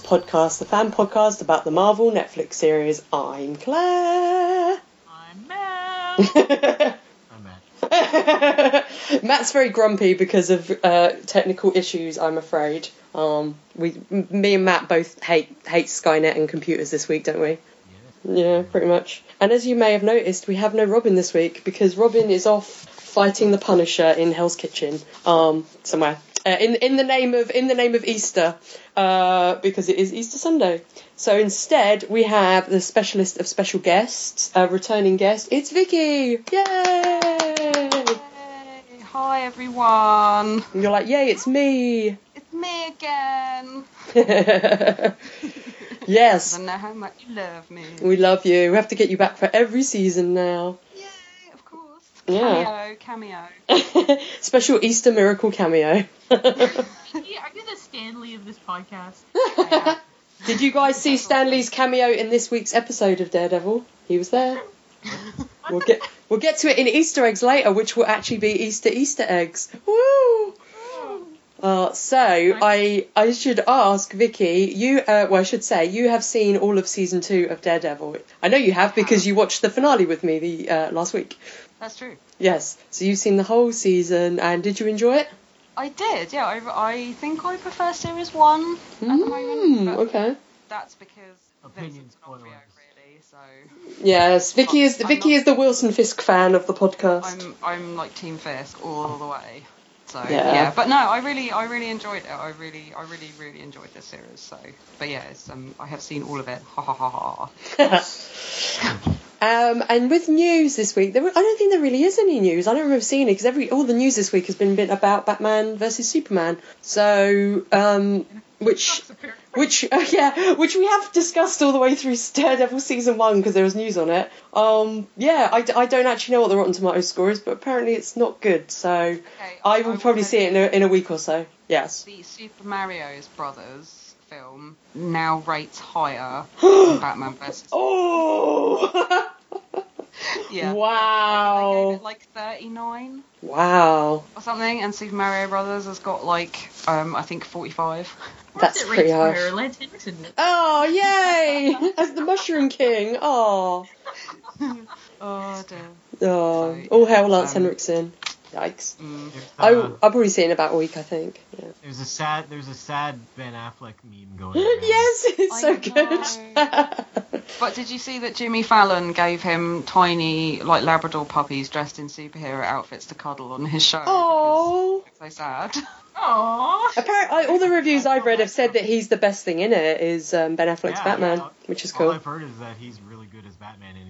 podcast, the fan podcast about the Marvel Netflix series. I'm Claire. I'm Mel. I'm Matt. Matt's very grumpy because of uh, technical issues, I'm afraid. Um, we, m- me and Matt both hate hate Skynet and computers this week, don't we? Yeah, pretty much. And as you may have noticed, we have no Robin this week because Robin is off fighting the Punisher in Hell's Kitchen, um, somewhere. Uh, in in the name of in the name of Easter, uh, because it is Easter Sunday. So instead, we have the specialist of special guests, a returning guest. It's Vicky. Yay! Hi everyone. And you're like, yay! It's me. It's me again. yes, I know how much you love me. we love you. We have to get you back for every season now. Yay, of course. Yeah. Cameo, cameo. Special Easter miracle cameo. Yeah, are you the Stanley of this podcast? Did you guys see Stanley's cameo in this week's episode of Daredevil? He was there. We'll get we'll get to it in Easter eggs later, which will actually be Easter Easter eggs. Woo! Uh, so I I should ask Vicky. You uh, well I should say you have seen all of season two of Daredevil. I know you have because you watched the finale with me the uh, last week. That's true. Yes. So you've seen the whole season, and did you enjoy it? I did, yeah. I, I think I prefer series one at the Mm, moment. Okay. that's because Opinion Vincent D'Onofrio, spoilers. really. So Yes, Vicky is I'm Vicky not- is the Wilson Fisk fan of the podcast. I'm I'm like Team Fisk all the way. So Yeah. yeah. but no, I really I really enjoyed it. I really I really really enjoyed this series. So, but yeah, it's, um, I have seen all of it. Ha ha ha ha. um, and with news this week, there, I don't think there really is any news. I don't remember seeing it because every all the news this week has been been about Batman versus Superman. So, um, which which uh, yeah, which we have discussed all the way through Daredevil season one because there was news on it. Um, yeah, I don't actually know what the Rotten Tomatoes score is, but apparently it's not good. So Okay, I will probably see it in a, in a week or so. Yes. The Super Mario's Brothers film now rates higher than Batman vs. Oh. Yeah. Wow. They gave it like 39 wow. or something, and Super Mario Brothers has got like um I think 45. That's it pretty rates harsh. higher. Lance Henriksen did. Oh, yay! As the Mushroom King. Oh. Oh dear. Oh. So, All hail Lance um, Henriksen. Yikes. Mm. There's, I, uh, I'll probably see it in about a week, I think. Yeah. there's a sad there's a sad Ben Affleck meme going around. yes, it's I so know. good. But did you see that Jimmy Fallon gave him tiny like Labrador puppies dressed in superhero outfits to cuddle on his show? Oh. So sad. Aww. Apparently, all the reviews I've read have said that he's the best thing in it is um, Ben Affleck's Yeah, Batman, yeah. which is All cool. I've heard is that he's really good as Batman and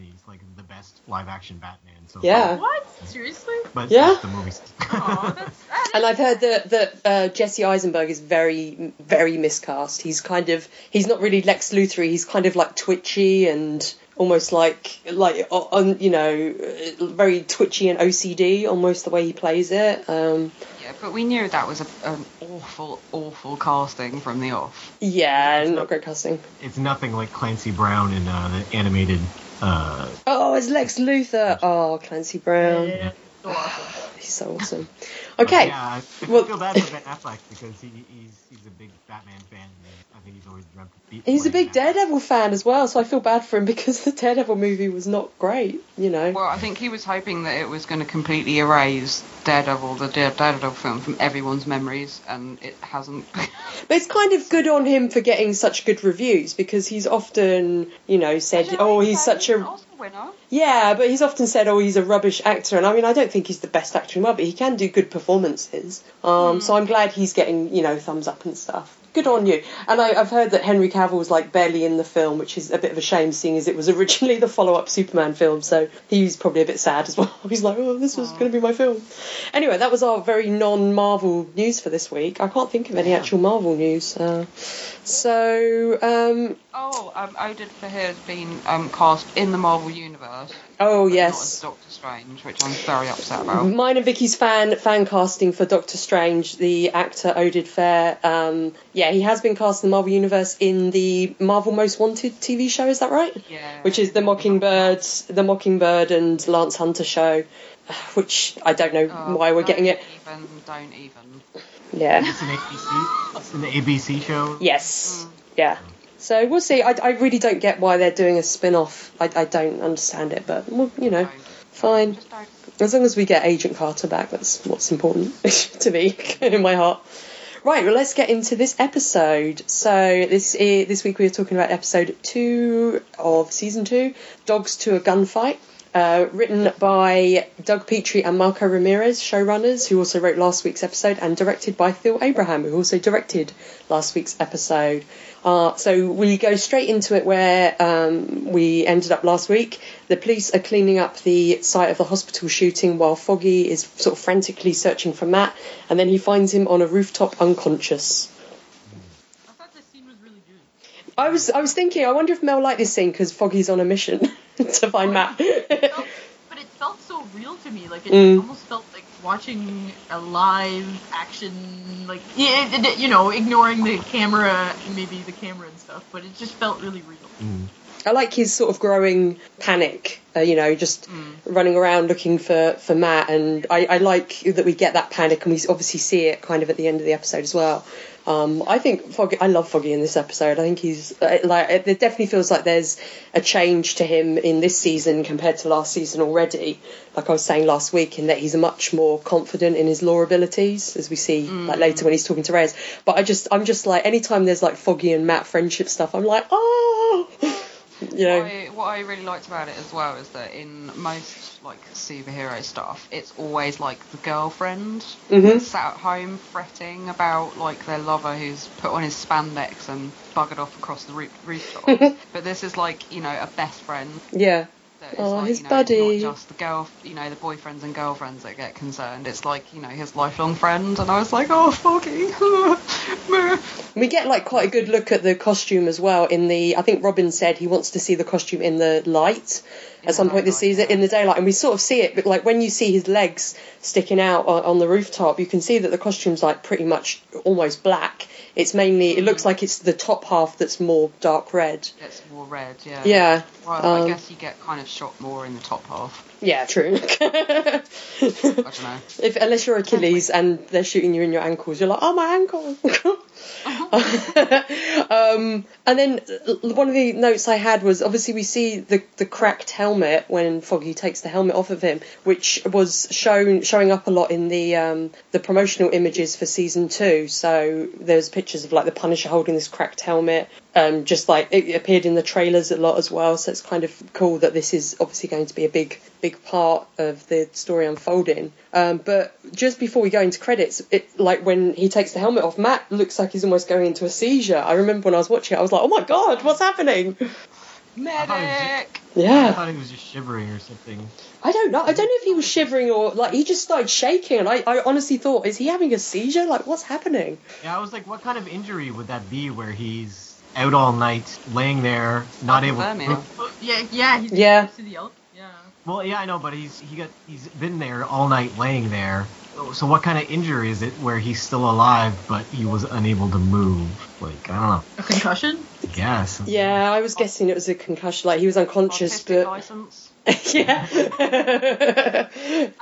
he's like the best live action Batman so Yeah. far. What? Seriously? But Yeah. the movie. Aw, that's, that And I've heard that that uh, Jesse Eisenberg is very very miscast. He's kind of he's not really Lex Luthor. He's kind of like twitchy and almost like like on you know uh, very twitchy and OCD almost the way he plays it. Um, Yeah, but we knew that was a, an awful, awful casting from the off. yeah, not great casting. it's nothing like Clancy Brown in uh, the animated. Uh, Oh, it's Lex Luthor. Oh, Clancy Brown. Yeah, so awesome. He's so awesome. but Okay. Yeah, I Well- feel bad for Ben Affleck because he, he's he's a big Batman fan. And he's always dreamt of be- He's a big Daredevil fan as well, so I feel bad for him because the Daredevil movie was not great, you know. Well, I think he was hoping that it was going to completely erase Daredevil, the Daredevil film, from everyone's memories, and it hasn't. But it's kind of good on him for getting such good reviews because he's often, you know, said, "Oh, he's such a winner. yeah," but he's often said, "Oh, he's a rubbish actor." And I mean, I don't think he's the best actor in the world, but he can do good performances. Um, So I'm glad he's getting, you know, thumbs up and stuff. Good on you. And I, I've heard that Henry Cavill was like barely in the film, which is a bit of a shame, seeing as it was originally the follow-up Superman film. So he's probably a bit sad as well. He's like, "Oh, this was going to be my film." Anyway, that was our very non-Marvel news for this week. I can't think of any actual Marvel news. Uh, so, um, Oh, um, Oded Fehr has been um, cast in the Marvel Universe. oh but Not as yes, Doctor Strange, which I'm very upset about. mine and Vicky's fan fan casting for Doctor Strange. The actor Oded Fehr. Um, yeah, he has been cast in the Marvel Universe in the Marvel Most Wanted TV show. Is that right? Yeah. Which is the Mockingbird, the Mockingbird and Lance Hunter show. Which I don't know Oh, why we're don't getting it. Even, don't even. Yeah. It's an ABC. It's an ABC show. Yes. Yeah. So we'll see. I, I really don't get why they're doing a spin off. I, I don't understand it, but, well, you know, fine. As long as we get Agent Carter back, that's what's important to me in my heart. Right, well, let's get into this episode. So this i- this week we are talking about episode two of season two, Dogs to a Gunfight. Uh, written by Doug Petrie and Marco Ramirez, showrunners, who also wrote last week's episode, and directed by Phil Abraham, who also directed last week's episode. Uh, so we go straight into it where um, we ended up last week. The police are cleaning up the site of the hospital shooting while Foggy is sort of frantically searching for Matt, and then he finds him on a rooftop unconscious. I thought this scene was really good. I was I was thinking, I wonder if Mel liked this scene because Foggy's on a mission to find Matt. It felt- but it felt so real to me. Like it Mm. almost felt like watching a live action, like yeah, it- it- you know, ignoring the camera, and maybe the camera and stuff. But it just felt really real. Mm. I like his sort of growing panic, uh, you know, just running around looking for, for Matt. And I, I like that we get that panic, and we obviously see it kind of at the end of the episode as well. Um, I think Foggy, I love Foggy in this episode. I think he's uh, like, it it definitely feels like there's a change to him in this season compared to last season already. Like I was saying last week, in that he's much more confident in his law abilities, as we see like later when he's talking to Reyes. But I just, I'm just like, anytime there's like Foggy and Matt friendship stuff, I'm like, oh, you know. What I, what I really liked about it as well is that in most like superhero stuff, it's always like the girlfriend Mhm. sat at home fretting about like their lover who's put on his spandex and buggered off across the roof, rooftop. but this is like you know a best friend. Yeah. That is Oh, like, his you know, buddy. It's not just the girl, you know, the boyfriends and girlfriends that get concerned. It's like you know his lifelong friend, and I was like, oh, Foggy. We get like quite a good look at the costume as well. In the, I think Robin said he wants to see the costume in the light In at some point this season, in the daylight, and we sort of see it. But like when you see his legs sticking out on, on the rooftop, you can see that the costume's like pretty much almost black. It's mainly, it looks like it's the top half that's more dark red. It's more red, yeah. Yeah. Well, um, I guess you get kind of shot more in the top half. Yeah, true. I don't know. If unless you're Achilles and they're shooting you in your ankles, you're like, oh my ankle. um, and then uh, one of the notes I had was obviously we see the the cracked helmet when Foggy takes the helmet off of him, which was shown showing up a lot in the um, the promotional images for season two. So there's pictures of like the Punisher holding this cracked helmet. Um, just like it appeared in the trailers a lot as well, so it's kind of cool that this is obviously going to be a big, big part of the story unfolding. Um, but just before we go into credits, it like when he takes the helmet off, Matt looks like he's almost going into a seizure. I remember when I was watching it, I was like, "Oh my god, what's happening?" Medic! I Yeah, I thought he was just shivering or something. I don't know. I don't know if he was shivering or like he just started shaking, and I, I honestly thought, is he having a seizure? Like, what's happening? Yeah, I was like, what kind of injury would that be where he's out all night, laying there, not able Vermin. to. Oh, yeah, yeah, he's Yeah. to the el- yeah. Well, yeah, I know, but he's he got he's been there all night, laying there. So what kind of injury is it where he's still alive but he was unable to move? Like I don't know. A concussion? Yes. Yeah, I was guessing it was a concussion. Like he was unconscious, Autistic but license. yeah.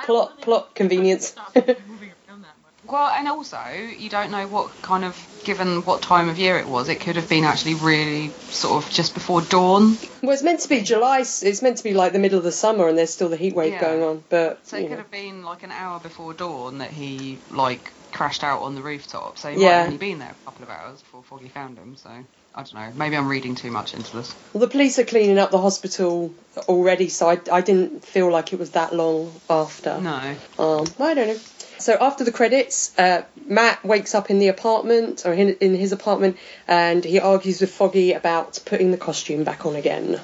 plot, plot convenience. Stop moving around that much. Well, and also, you don't know what kind of, given what time of year it was, it could have been actually really sort of just before dawn. Well, it's meant to be July. It's meant to be like the middle of the summer, and there's still the heat wave Yeah. going on. But So it could have been like an hour before dawn that he, like, crashed out on the rooftop. So he might Yeah. have only been there a couple of hours before Foggy found him. So, I don't know. Maybe I'm reading too much into this. well, the police are cleaning up the hospital already, so I, I didn't feel like it was that long after. No. Um, I don't know. So after the credits, uh, Matt wakes up in the apartment or in, in his apartment, and he argues with Foggy about putting the costume back on again.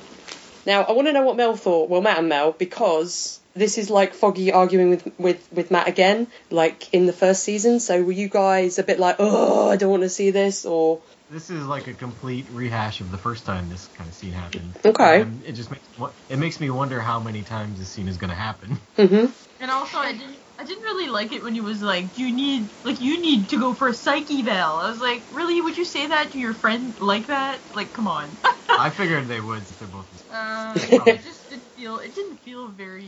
Now I want to know what Mel thought. Well, Matt and Mel, because this is like Foggy arguing with with with Matt again, like in the first season. So were you guys a bit like, oh, I don't want to see this, or This is like a complete rehash of the first time this kind of scene happened. Okay. And it just makes it makes me wonder how many times this scene is going to happen. hmm And also, I didn't, I didn't really like it when he was like, Do "You need, like, you need to go for a psych eval." I was like, "Really? Would you say that to your friend like that? Like, come on." I figured they would. Since they're both. Uh, didn't feel, it didn't feel very,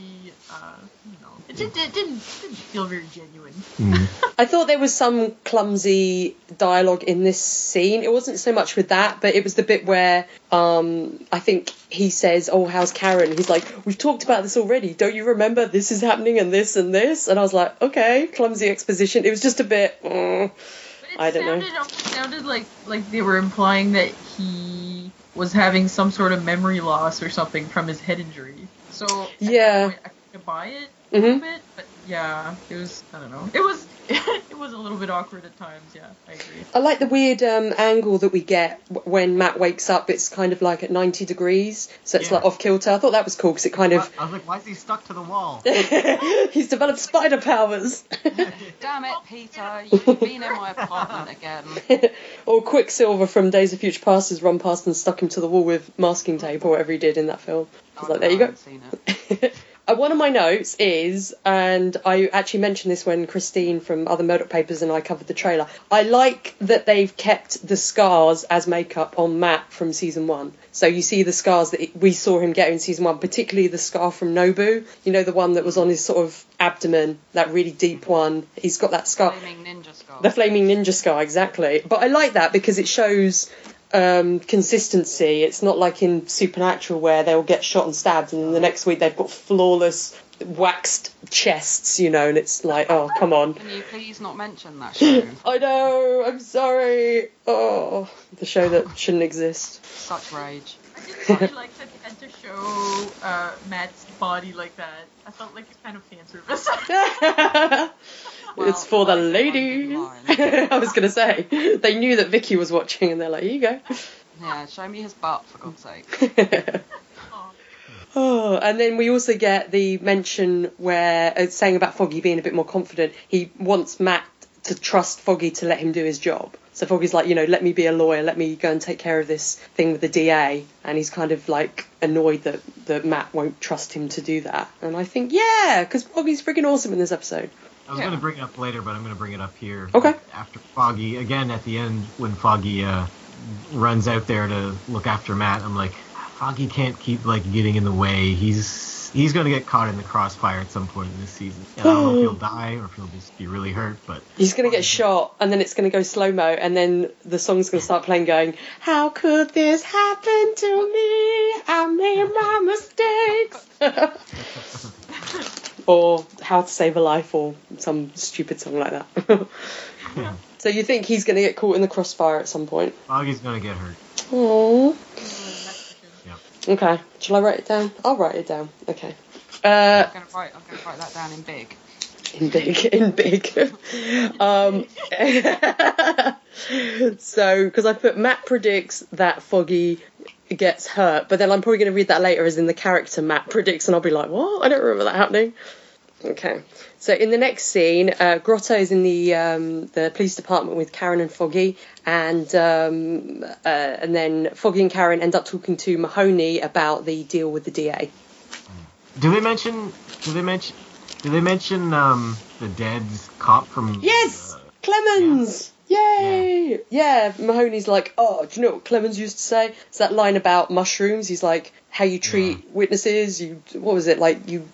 uh, you know. It, did, it didn't, didn't feel very genuine. Mm. I thought there was some clumsy dialogue in this scene. It wasn't so much with that, but it was the bit where um, I think he says, "Oh, how's Karen?" He's like, "We've talked about this already. Don't you remember? This is happening and this and this." And I was like, "Okay, clumsy exposition." It was just a bit. mm. It I don't know. It sounded like like they were implying that he was having some sort of memory loss or something from his head injury. So Yeah. point, I could buy it a little Mhm. bit, but yeah, it was I don't know. It was it was a little bit awkward at times. Yeah, I agree. I like the weird um, angle that we get when Matt wakes up. It's kind of like at 90 degrees, so it's Yeah. like off kilter. I thought that was cool because it kind of. I was like, why is he stuck to the wall? He's developed spider powers. Damn it, Peter! You've been in my apartment again. or Quicksilver from Days of Future Past has run past and stuck him to the wall with masking tape or whatever he did in that film. I was like, there you go. haven't seen it. Uh, one of my notes is, and I actually mentioned this when Christine from Other Murdock Papers and I covered the trailer. I like that they've kept the scars as makeup on Matt from season one. So you see the scars that we saw him get in season one, particularly the scar from Nobu. You know, the one that was on his sort of abdomen, that really deep one. He's got that scar. Flaming ninja skull. The flaming ninja scar, exactly. But I like that because it shows um, consistency. It's not like in Supernatural where they'll get shot and stabbed, and then the next week they've got flawless waxed chests, you know, and it's like, oh, come on. Can you please not mention that show? I know, I'm sorry. Oh, the show that shouldn't exist. Such rage. I didn't really like that they had to show uh, Matt's body like that. I felt like it's kind of fan service. it's for the Well, I ladies. I'm in line. I was going to say. They knew that Vicky was watching, and they're like, here you go. Yeah, show me his butt for God's sake. Oh, and then we also get the mention where it's saying about Foggy being a bit more confident. He wants Matt to trust Foggy to let him do his job. So Foggy's like, you know, let me be a lawyer, let me go and take care of this thing with the DA. And he's kind of like annoyed that, that Matt won't trust him to do that. And I think, yeah, because Foggy's freaking awesome in this episode. I was Yeah. going to bring it up later, but I'm going to bring it up here. Okay. After Foggy, again at the end when Foggy uh, runs out there to look after Matt, I'm like, Foggy can't keep like getting in the way. He's he's going to get caught in the crossfire at some point in this season. And I don't know if he'll hmm. die or if he'll just be really hurt, but He's going to get shot, and then it's going to go slow mo, and then the song's going to start playing, going, How could this happen to me? I made my mistakes. or How to Save a Life, or some stupid song like that. yeah, so you think he's going to get caught in the crossfire at some point? Foggy's going to get hurt. Aww. Okay. Shall I write it down? I'll write it down. Okay. Uh, I'm gonna write. I'm gonna write that down in big. in big in big um so because i put matt predicts that foggy gets hurt but then i'm probably going to read that later as in the character matt predicts and i'll be like what i don't remember that happening okay so in the next scene uh, grotto is in the um, the police department with karen and foggy and um, uh, and then foggy and karen end up talking to mahoney about the deal with the da Do they mention? Do they mention? Do they mention um, the dead's cop from? Yes! uh, Clemons! Yay! Yeah. Mahoney's like, oh, do you know what Clemons used to say? It's that line about mushrooms. He's like, how you treat witnesses. You, what was it like? You,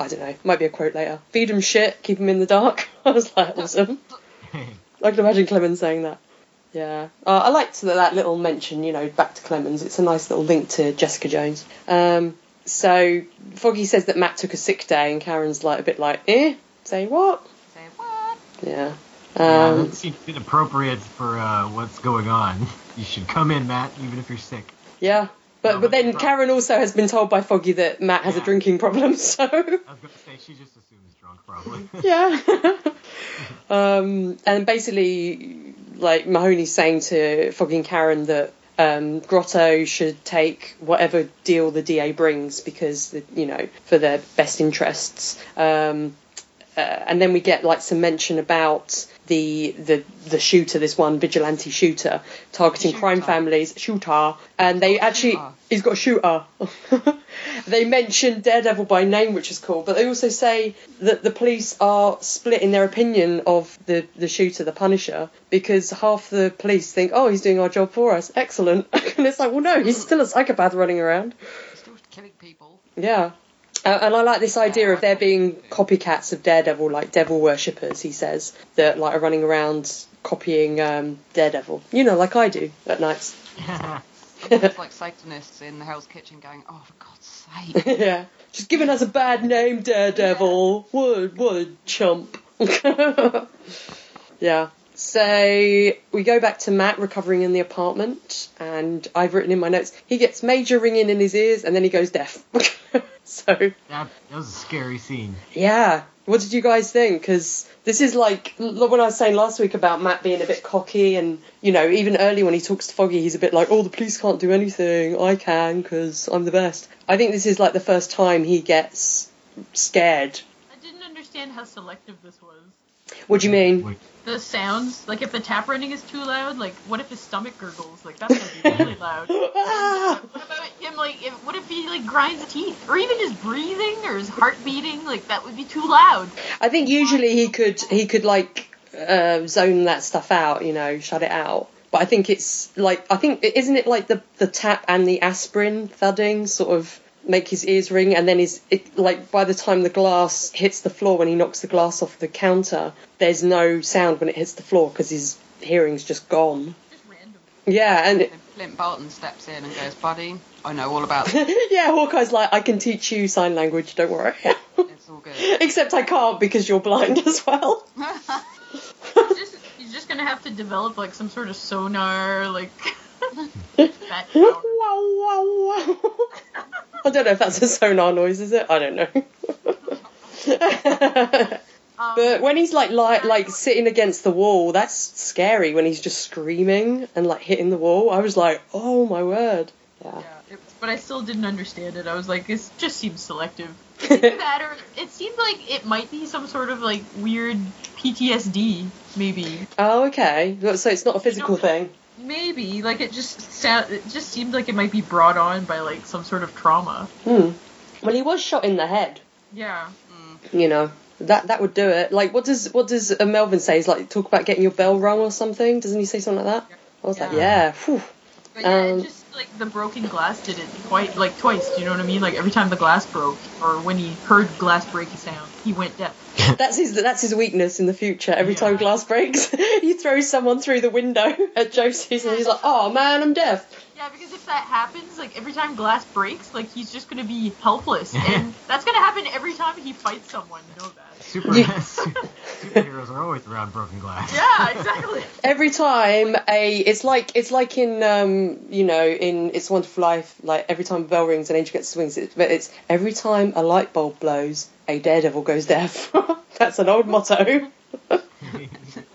I don't know. Might be a quote later. Feed them shit, keep them in the dark. I was like, awesome. I can imagine Clemons saying that. Yeah, uh, I liked that, that little mention. You know, back to Clemons. It's a nice little link to Jessica Jones. Um, so Foggy says that Matt took a sick day, and Karen's like a bit like, eh, say what? Say what? Yeah. Yeah, Um, that seems inappropriate for uh, what's going on. You should come in, Matt, even if you're sick. Yeah. But but then Karen also has been told by Foggy that Matt has a drinking problem, so I was going to say she just assumes drunk, probably. yeah. um, and basically, like Mahoney's saying to Foggy and Karen that um, Grotto should take whatever deal the DA brings because the, you know for their best interests. Um, uh, and then we get like some mention about the the the shooter, this one vigilante shooter targeting Shooter. crime families, shooter, and they a actually shooter. he's got a shooter. they mention Daredevil by name, which is cool, but they also say that the police are split in their opinion of the the shooter, the Punisher, because half the police think, oh, he's doing our job for us, excellent, and it's like, well, no, he's still a psychopath running around. Still killing people. Yeah. Uh, and I like this idea of there being copycats of Daredevil, like devil worshippers. He says that like are running around copying um, Daredevil. You know, like I do at nights. It's like Satanists in the Hell's Kitchen going, oh, for God's sake. yeah, just giving us a bad name, Daredevil. What, what a chump. yeah. So we go back to Matt recovering in the apartment, and I've written in my notes he gets major ringing in his ears, and then he goes deaf. so That, that was a scary scene. yeah, what did you guys think? Because this is like l- when I was saying last week about Matt being a bit cocky, and you know, even early when he talks to Foggy, he's a bit like, "Oh, the police can't do anything. I can because I'm the best." I think this is like the first time he gets scared. I didn't understand how selective this was. What do you mean? Wait, The sounds, like if the tap running is too loud, like what if his stomach gurgles? Like that's gonna be really loud. Ah! What about him? Like, if, what if he like grinds teeth, or even his breathing or his heart beating? Like that would be too loud. I think usually he could he could like uh, zone that stuff out, you know, shut it out. But I think it's like I think isn't it like the the tap and the aspirin thudding sort of make his ears ring, and then his it like by the time the glass hits the floor when he knocks the glass off the counter, there's no sound when it hits the floor because his hearing's just gone. Just random. Yeah, and And Clint Barton steps in and goes, buddy, I know all about it. yeah, Hawkeye's like I can teach you sign language, don't worry. It's all good. Except I can't because you're blind as well. He's just, just gonna have to develop like some sort of sonar, like. wow, wow, wow. I don't know if that's a sonar noise, is it? I don't know. Um, but when he's like li- like sitting against the wall, that's scary. When he's just screaming and like hitting the wall, I was like, oh my word. Yeah. Yeah, but I still didn't understand it. I was like, this just seems selective. That or it seemed like it might be some sort of like weird PTSD, maybe. Oh, okay. So it's not a physical thing. Maybe like it just sound, it just seemed like it might be brought on by like some sort of trauma. Hmm. Well, he was shot in the head. Yeah. You know that that would do it. Like, what does what does uh, Melvin say? He's like talk about getting your bell rung or something. Doesn't he say something like that? I was like, Yeah. yeah. Whew. But yeah, Um, it just like the broken glass did it quite like twice. Do you know what I mean? Like every time the glass broke, or when he heard glass break breaking sound, he went deaf. That's his that's his weakness in the future. Every time glass breaks, he throws someone through the window at Josie's, and he's like, "Oh man, I'm deaf." Yeah, because if that happens, like every time glass breaks, like he's just gonna be helpless, and that's gonna happen every time he fights someone. You know that. Super, Yeah. superheroes are always around broken glass. Yeah, exactly. Every time a, it's like it's like in um, you know, in It's a Wonderful Life, like every time a bell rings, an angel gets the wings. It, but it's every time a light bulb blows, a daredevil goes deaf. That's an old motto.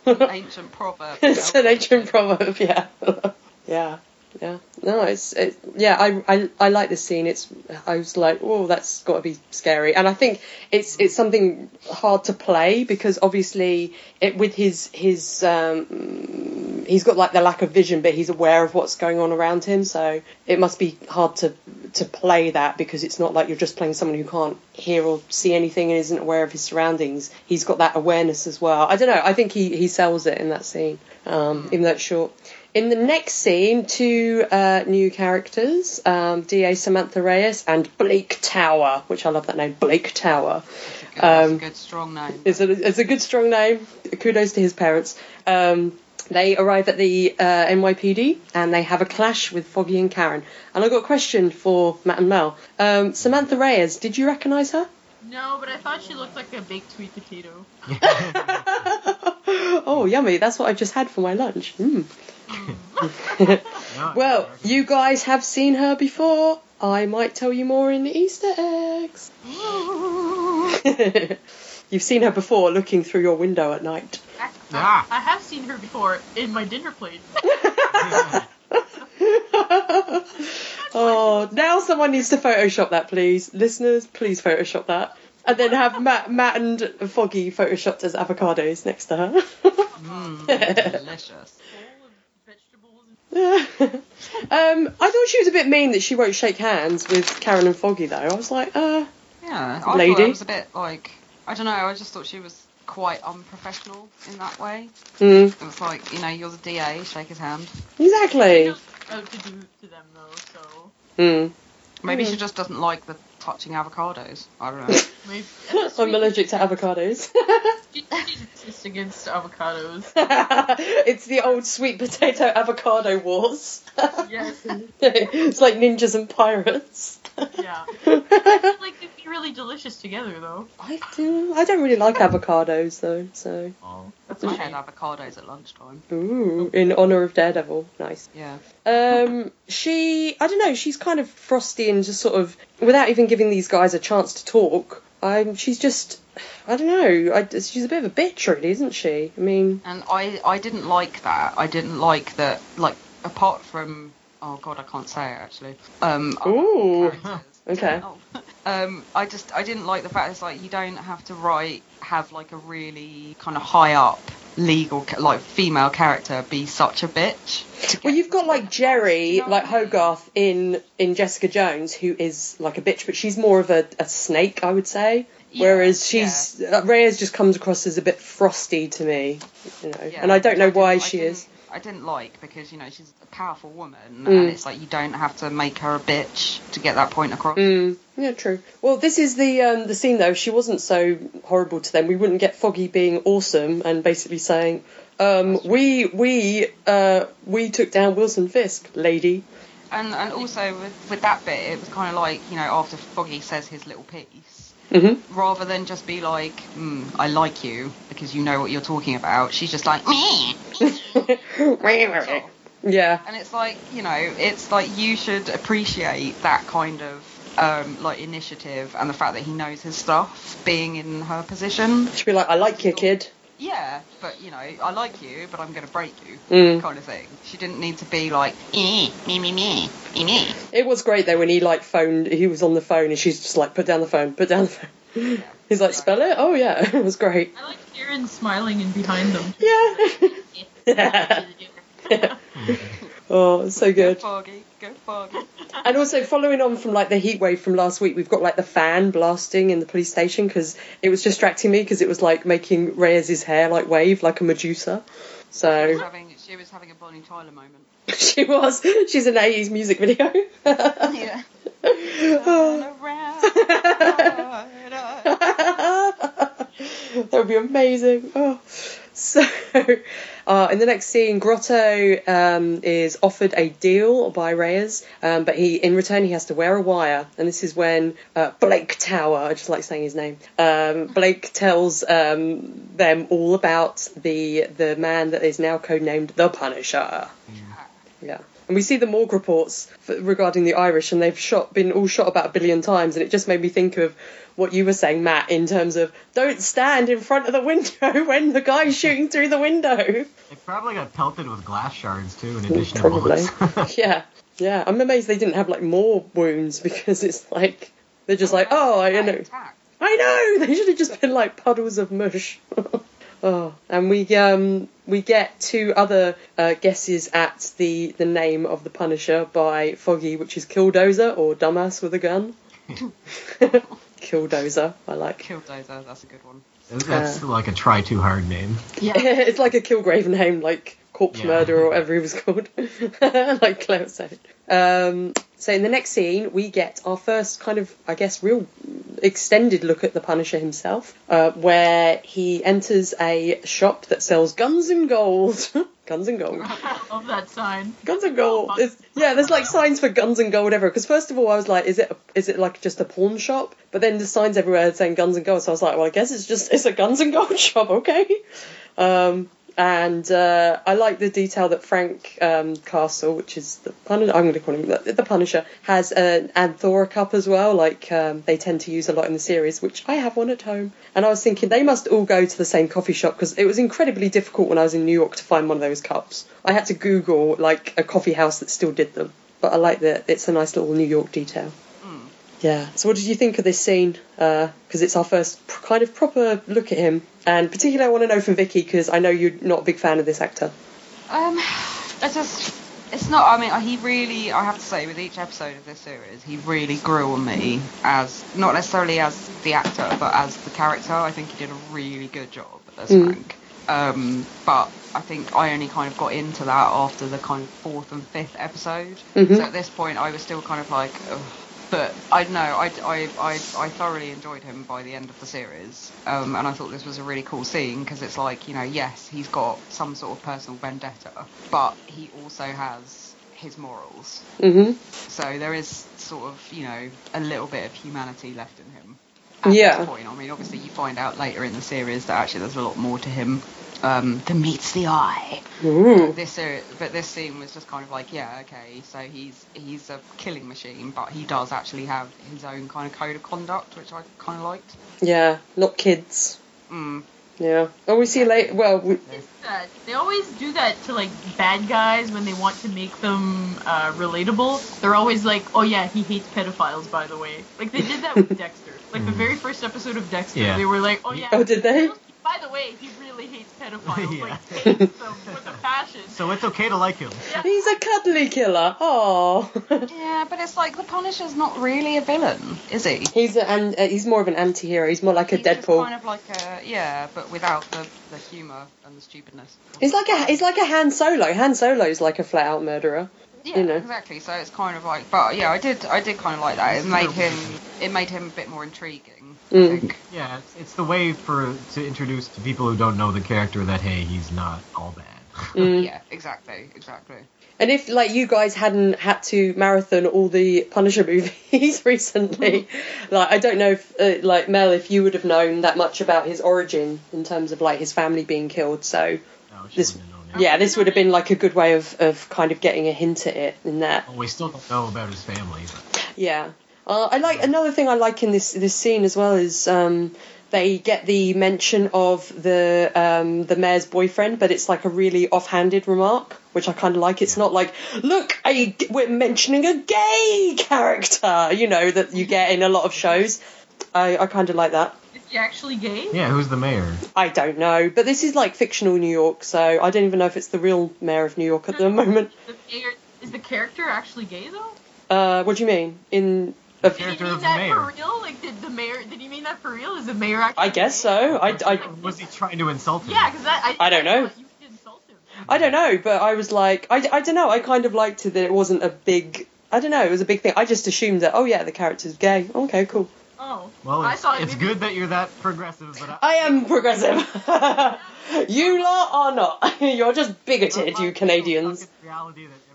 Ancient proverb. it's an ancient proverb. Yeah, yeah, yeah. No, it's it, yeah. I, I I like this scene. It's I was like, oh, that's got to be scary. And I think it's it's something hard to play because obviously it with his his um he's got like the lack of vision, but he's aware of what's going on around him. So it must be hard to to play that because it's not like you're just playing someone who can't hear or see anything and isn't aware of his surroundings. He's got that awareness as well. I don't know. I think he he sells it in that scene, um, even though it's short. In the next scene, two uh, new characters, um, DA Samantha Reyes and Blake Tower, which I love that name, Blake Tower. That's Um, a good strong name. It's a, it's a good, strong name. Kudos to his parents. Um, they arrive at the uh, NYPD and they have a clash with Foggy and Karen. And I've got a question for Matt and Mel. Um, Samantha Reyes, did you recognise her? No, but I thought she looked like a baked sweet potato. oh, yummy. That's what I've just had for my lunch. Mm. No, Well, you guys have seen her before. I might tell you more in the Easter eggs. You've seen her before looking through your window at night. I, Ah. I have seen her before in my dinner plate. oh, now someone needs to Photoshop that, please. Listeners, please Photoshop that. And then have Matt, Matt and Foggy photoshopped as avocados next to her. Mm, delicious. Bowl of vegetables. um, I thought she was a bit mean that she won't shake hands with Karen and Foggy, though. I was like, uh, Yeah, I Lady. thought it was a bit like I don't know. I just thought she was quite unprofessional in that way. mm, It was like you know you're the DA, shake his hand. exactly. Knows Out to do to them though, so Mm. Maybe Mm. she just doesn't like the touching avocados. I don't know. Maybe- I'm allergic to avocados. She- She's racist against avocados. it's the old sweet potato avocado wars. Yes. it's like ninjas and pirates. Yeah. I feel like they'd be really delicious together, though. I do. I don't really like avocados though. So, Oh. That's I a had shame. avocados at lunchtime. ooh, in honor of Daredevil, nice. Yeah. Um, she, I don't know, she's kind of frosty and just sort of, without even giving these guys a chance to talk. I'm, she's just, I don't know. I, she's a bit of a bitch, really, isn't she? I mean, And I, I didn't like that. I didn't like that. Like apart from oh god, I can't say it actually. Um, Ooh. Okay. Oh. Um, I just I didn't like the fact it's like you don't have to write have like a really kind of high up legal like female character be such a bitch. Well, you've got like Jeri, you know like what I mean? Hogarth in in Jessica Jones, who is like a bitch, but she's more of a, a snake, I would say. Yeah, Whereas she's uh, Reyes just comes across as a bit frosty to me, you know. Yeah, and I don't know why I she is. I didn't like because you know she's a powerful woman, Mm. and it's like you don't have to make her a bitch to get that point across. Mm, yeah, true. Well, this is the um, the scene though. She wasn't so horrible to them. We wouldn't get Foggy being awesome and basically saying, um, "We we uh, we took down Wilson Fisk, lady." And and also with, with that bit, it was kind of like you know after Foggy says his little piece, hmm rather than just be like, mm, "I like you" because you know what you're talking about. She's just like, "Meh." yeah. and it's like you know, it's like you should appreciate that kind of um, like initiative and the fact that he knows his stuff, being in her position. She'd be like, "I like you, kid." Yeah, but you know, I like you, but I'm gonna break you, Mm. kind of thing. She didn't need to be like, eh, me, me, me, me, me. It was great though when he like phoned. He was on the phone and she's just like, "Put down the phone. Put down the phone." He's like, "Spell it." Oh yeah, it was great. I like Karen smiling in behind them. Yeah. oh, so Go good. foggy, go foggy. And also following on from like the heat wave from last week, we've got like the fan blasting in the police station because it was distracting me because it was like making Reyes's hair like wave like a Medusa. She was So having, she was having a Bonnie Tyler moment. she was. She's an 80s music video. Yeah. Oh. Turn around. that would be amazing. Oh. So, uh, in the next scene, Grotto um, is offered a deal by Reyes, um, but he, in return, he has to wear a wire. And this is when uh, Blake Tower, I just like saying his name, um, Blake tells um, them all about the the man that is now codenamed the Punisher. Yeah. And we see the morgue reports regarding the Irish, and they've shot, been all shot about a billion times, and it just made me think of what you were saying, Matt, in terms of don't stand in front of the window when the guy's shooting through the window. They probably got pelted with glass shards too, in addition to bullets. yeah, yeah. I'm amazed they didn't have like more wounds because it's like they're just like, oh, I you know. I know. They should have just been like puddles of mush. Oh, and we um we get two other uh, guesses at the the name of the Punisher by Foggy, which is Killdozer or Dumbass with a gun. Killdozer, I like. Killdozer, that's a good one. That's like a try too hard name. Yeah. it's like a Kilgrave name, like Corpse Yeah. Murder or whatever he was called, like Claire said. Um, so in the next scene, we get our first kind of, I guess, real extended look at the Punisher himself, uh, where he enters a shop that sells guns and gold. guns and gold. Love that sign. Guns and gold. It's, yeah, there's like signs for guns and gold everywhere. Because first of all, I was like, is it is it like just a pawn shop? But then the signs everywhere saying guns and gold. So I was like, well, I guess it's just it's a guns and gold shop, okay. Um, and uh, I like the detail that Frank um, Castle, which is the Punisher, I'm going to call him the, the Punisher, has an Anthora cup as well. Like um, they tend to use a lot in the series, which I have one at home. And I was thinking they must all go to the same coffee shop because it was incredibly difficult when I was in New York to find one of those cups. I had to Google like a coffee house that still did them. But I like that it's a nice little New York detail. Yeah. So, what did you think of this scene? Because it's our first pr- kind of proper look at him, and particularly I want to know from Vicky because I know you're not a big fan of this actor. Um, it's just, it's not. I mean, he really. I have to say, with each episode of this series, he really grew on me as not necessarily as the actor, but as the character. I think he did a really good job as Mm. Frank. Um, but I think I only kind of got into that after the kind of fourth and fifth episode. Mhm. So at this point, I was still kind of like, Ugh, but I don't know. I, I, I, I thoroughly enjoyed him by the end of the series, um, and I thought this was a really cool scene because it's like you know, yes, he's got some sort of personal vendetta, but he also has his morals. hmm So there is sort of you know a little bit of humanity left in him. At Yeah. This point, I mean, obviously you find out later in the series that actually there's a lot more to him um, than meets the eye. Mm. This uh, but this scene was just kind of like, yeah, okay, so he's he's a killing machine, but he does actually have his own kind of code of conduct, which I kind of liked. Yeah, not kids. Mm. Yeah. Oh, we see later. Well, we, It's they always do that to like bad guys when they want to make them uh, relatable. They're always like, "Oh yeah, he hates pedophiles." By the way, like they did that with Dexter. Like the very first episode of Dexter, Yeah. they were like, "Oh yeah." Oh, did they? By the way, he really hates pedophiles. Yeah. Like hates them with a passion. So it's okay to like him. Yeah. he's a cuddly killer. Oh. Yeah, but it's like the Punisher's not really a villain, is he? he's a, and uh, he's more of an anti-hero. He's more like a He's just Deadpool. kind of like a yeah, but without the the humour and the stupidness. He's like a he's like a Han Solo. Han Solo's like a flat out murderer. Yeah, you know. exactly. So it's kind of like, but yeah, I did, I did kind of like that. It made him, it made him a bit more intriguing. I Mm. think. Yeah, it's, it's the way for to introduce to people who don't know the character that hey, he's not all bad. Mm. Yeah, exactly, exactly. And if like you guys hadn't had to marathon all the Punisher movies recently, like I don't know if uh, like Mel, if you would have known that much about his origin in terms of like his family being killed. So No, This- wouldn't have known it. yeah, this would have been like a good way of of kind of getting a hint at it in that. Well, we still don't know about his family. But Yeah. Uh, I like another thing I like in this this scene as well is um, they get the mention of the um, the mayor's boyfriend, but it's like a really offhanded remark, which I kind of like. It's not like, look, a, we're mentioning a gay character, you know, that you get in a lot of shows. I, I kind of like that. Is he actually gay? yeah, who's the mayor? I don't know, but this is like fictional New York, so I don't even know if it's the real mayor of New York at the moment. The mayor, is the character actually gay though? Uh, what do you mean? In of, Did he Character mean of the that mayor. for real? Like, did the mayor? Did he mean that for real? Is the mayor actually? I guess so. I, I, was he trying to insult him? Yeah, because I. I don't know. You could him. I don't know, but I was like, I, I don't know, I kind of liked it that it wasn't a big, I don't know, it was a big thing. I just assumed that, oh yeah, the character's gay. Okay, cool. Oh. Well, I it's, thought it's maybe- good that you're that progressive, but I am progressive. you lot are not. You're just bigoted, you Canadians. Reality that everyone hates everyone.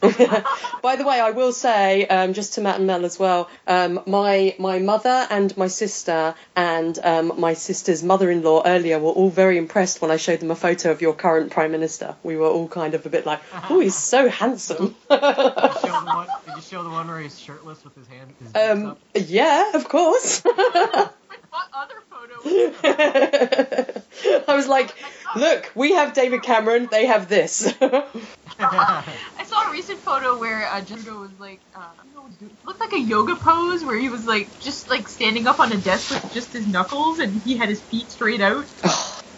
By the way, I will say, um, just to Matt and Mel as well, um, my my mother and my sister and um, my sister's mother-in-law earlier were all very impressed when I showed them a photo of your current prime minister. We were all kind of a bit like, oh, he's so handsome. Did you show the one, did you show the one where he's shirtless with his hand? His um, yeah, of course. Wait, what other photo? I was like, look, we have David Cameron, they have this. I saw a recent photo where uh, Trudeau was like, uh, I don't know what to do. It looked like a yoga pose where he was like just like standing up on a desk with just his knuckles and he had his feet straight out.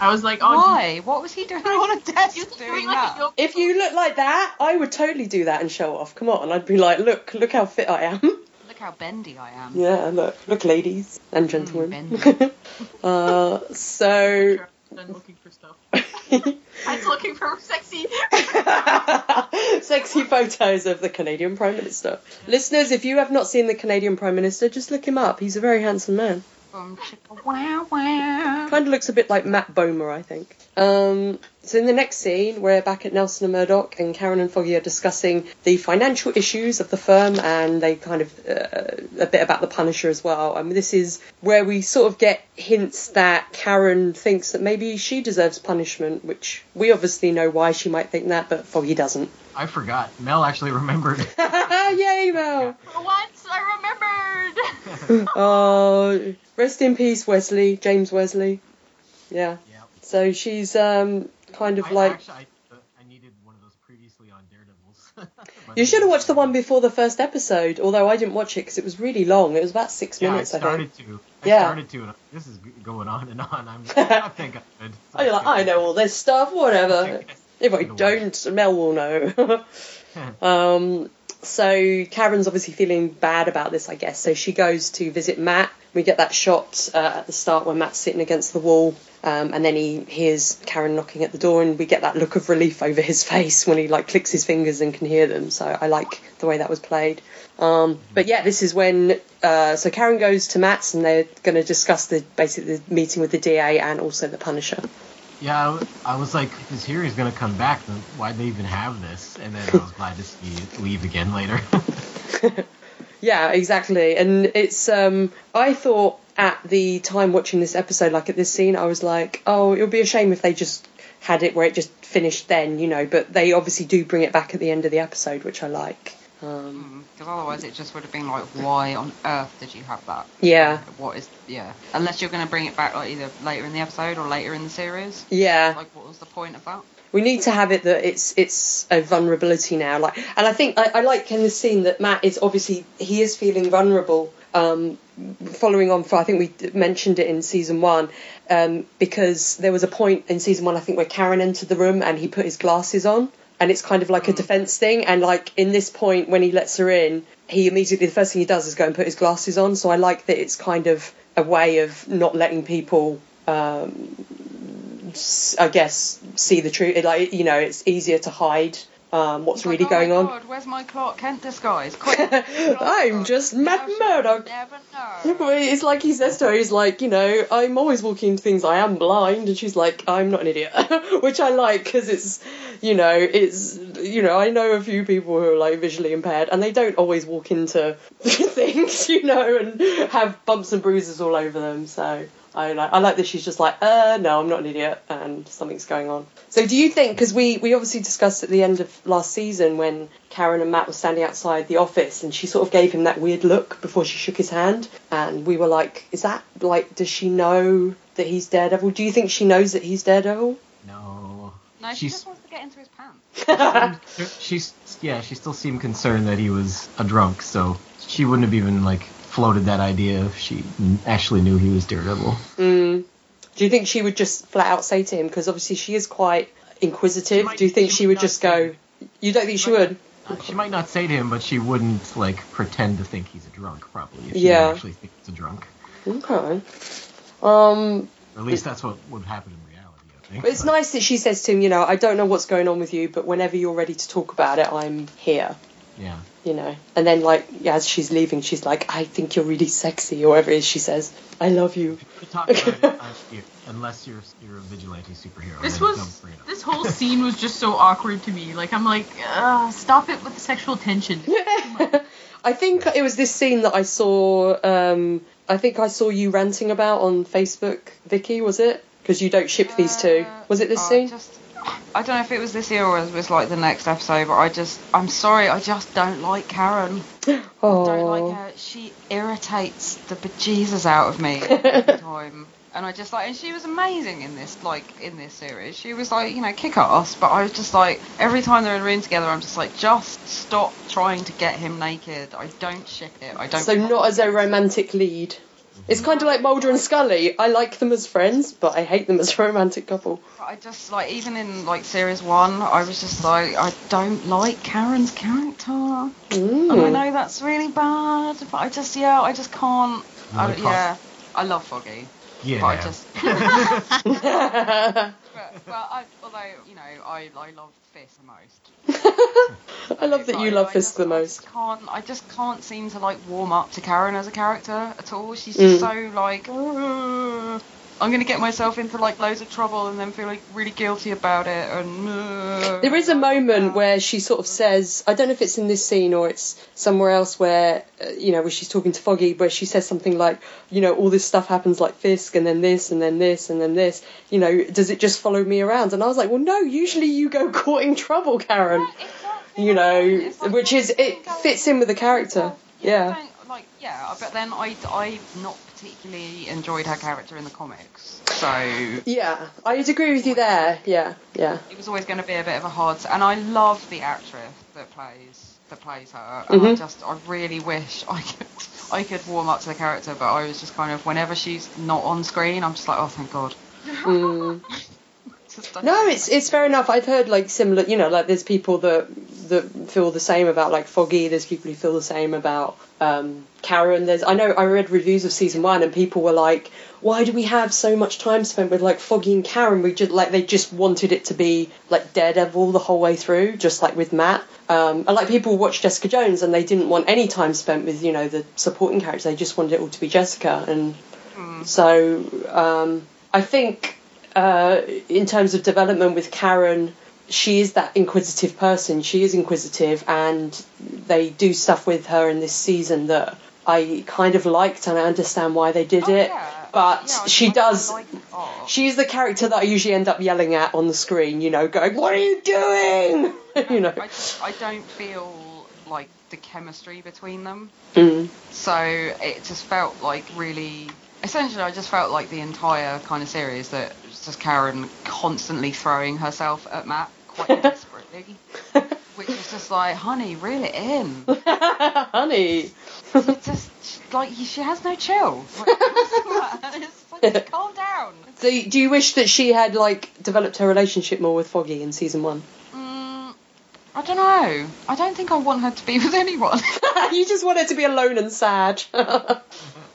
I was like, oh, Why? What was he doing on a desk He doing doing like that? a if you look like that, I would totally do that and show off. Come on, I'd be like, look, look how fit I am. Look how bendy I am. Yeah, look, look, ladies and gentlemen. bendy. uh, so. pose. I'm looking for stuff. I was looking for sexy. Sexy photos of the Canadian Prime Minister. Listeners, if you have not seen the Canadian Prime Minister, just look him up. He's a very handsome man. Boom, chicka, wow, wow. Kind of looks a bit like Matt Bomer, I think. Um, so in the next scene, we're back at Nelson and Murdock, and Karen and Foggy are discussing the financial issues of the firm, and they kind of uh, a bit about the Punisher as well. I mean, this is where we sort of get hints that Karen thinks that maybe she deserves punishment, which we obviously know why she might think that, but Foggy doesn't. I forgot. Mel actually remembered. Yay, Mel! For once, I remembered. Oh, rest in peace, Wesley, James Wesley. Yeah. yeah. So she's um kind of I, like. actually, I, I needed one of those previously on Daredevils. You should have watched the one before the first episode, although I didn't watch it because it was really long. It was about six Yeah, minutes, I I think. started to. I Yeah. started to, and this is going on and on. I'm, I think I'm good. Oh, you're like, I know all this stuff, whatever. If I don't, Mel will know. um, so Karen's obviously feeling bad about this, I guess. So she goes to visit Matt We get that shot uh, at the start where Matt's sitting against the wall, um, and then he hears Karen knocking at the door, and we get that look of relief over his face when he like clicks his fingers and can hear them. So I like the way that was played. Um, but yeah, this is when uh, so Karen goes to Matt's, and they're going to discuss the basically the meeting with the DA and also the Punisher. Yeah, I was like, if this hearing's gonna come back, then why'd they even have this? And then I was glad to see it leave again later. Yeah, exactly. And it's um I thought at the time watching this episode, like at this scene, I was like, oh, it would be a shame if they just had it where it just finished then, you know. But they obviously do bring it back at the end of the episode, which I like. Um, Because otherwise, it just would have been like, why on earth did you have that? yeah, What is yeah? Unless you're going to bring it back like either later in the episode or later in the series. yeah. Like, what was the point of that? We need to have it that it's it's a vulnerability now like and i think i, I like in the scene that matt is obviously he is feeling vulnerable um, following on for i think we mentioned it in season one um, because there was a point in season one i think where karen entered the room and he put his glasses on and it's kind of like a defense thing and like in this point when he lets her in he immediately the first thing he does is go and put his glasses on so i like that it's kind of a way of not letting people um, I guess see the truth. Like you know, it's easier to hide um, what's Like, really oh my going on. Where's my Clark Kent disguise? Quick! I'm just Matt Murdock. Never But know. It's like he says to her, he's like, you know, I'm always walking into things. I am blind, and she's like, I'm not an idiot, which I like because it's, you know, it's, you know, I know a few people who are like visually impaired, and they don't always walk into things, you know, and have bumps and bruises all over them. So I like, I like that she's just like, uh, no, I'm not an idiot, and something's going on. So do you think? Because we we obviously discussed at the end of last season when Karen and Matt were standing outside the office, and she sort of gave him that weird look before she shook his hand, and we were like, is that like, does she know that he's Daredevil? Do you think she knows that he's Daredevil? no. No, she She's- just wants to get into his pants. She's yeah, she still seemed concerned that he was a drunk, so she wouldn't have even like floated that idea if she actually knew he was Daredevil. Mm. Do you think she would just flat out say to him? Because obviously she is quite inquisitive. Might- Do you think she she would just go? You don't think she might would? Uh, She might not say to him, but she wouldn't like pretend to think he's a drunk. Probably, if she Yeah. didn't actually think he's a drunk. Okay. Um, Or at least that's what would happen in reality. I think. But it's But- nice that she says to him, you know, I don't know what's going on with you, but whenever you're ready to talk about it, I'm here. Yeah. You know, and then like yeah, as she's leaving, she's like, I think you're really sexy, or whatever it is she says. I love you. We talk about it uh, unless you're you're a vigilante superhero. This was don't bring it up. this whole scene was just so awkward to me. Like I'm like, uh, stop it with the sexual tension. I think it was this scene that I saw. Um, I think I saw you ranting about on Facebook, Vicky. Was it? Because you don't ship these two. Uh, Was it this I scene? Just, I don't know if it was this year or it was like the next episode, but I just, I'm sorry, I just don't like Karen. oh, Don't like her. She irritates the bejesus out of me every time. And I just like, and she was amazing in this, like in this series. She was like, you know, kick ass. But I was just like, every time they're in a room together, I'm just like, just stop trying to get him naked. I don't ship it. I don't. So not as a romantic lead. It's kind of like Mulder and Scully. I like them as friends, but I hate them as a romantic couple. I just like even in like series one, I was just like, I don't like Karen's character. And I Mm. know that's really bad, but I just yeah, I just can't. I, Like yeah, I love Foggy, Yeah. but I just. but, but I, although you know, I I love Fisk the most. I love that you I- love I Fisk just- the I most. just can't I just can't seem to like warm up to Karen as a character at all. She's just Mm. so like. "Ugh, I'm gonna get myself into like loads of trouble and then feel like really guilty about it. And uh, There is a moment where she sort of says, I don't know if it's in this scene or it's somewhere else where, uh, you know, where she's talking to Foggy, where she says something like, you know, all this stuff happens like Fisk and then this and then this and then this. You know, does it just follow me around? And I was like, well, no, usually you go courting trouble, Karen. Exactly. You know, like, which is, it fits in with the character. I Yeah. like yeah, but then I I not particularly enjoyed her character in the comics, so Yeah, I'd agree with you there. Yeah, yeah. it was always going to be a bit of a hard. And I love the actress that plays that plays her, and I Mhm. just I really wish I could I could warm up to the character, but I was just kind of whenever she's not on screen, I'm just like oh thank God. Mm. No, it's it's fair enough. I've heard like similar, you know, like there's people that that feel the same about like Foggy. There's people who feel the same about um, Karen. There's I know I read reviews of season one and people were like, why do we have so much time spent with like Foggy and Karen? We just like they just wanted it to be like Daredevil the whole way through, just like with Matt. Um, and like people watch Jessica Jones and they didn't want any time spent with you know the supporting characters. They just wanted it all to be Jessica. And so um, I think uh, in terms of development with Karen, she is that inquisitive person. She is inquisitive, and they do stuff with her in this season that I kind of liked, and I understand why they did Oh, it. yeah. But Yeah, she does. like. Oh. She's the character that I usually end up yelling at on the screen, you know, going, "What are you doing?" you know. I just I don't feel like the chemistry between them. Mm. So it just felt like really. Essentially, I just felt like the entire kind of series that just Karen constantly throwing herself at Matt quite desperately, which was just like, honey, reel it in. Honey. It's just like she has no chill. Like, it's like, just calm down. So, do you wish that she had like developed her relationship more with Foggy in season one? Mm, I don't know. I don't think I want her to be with anyone. you just want her to be alone and sad.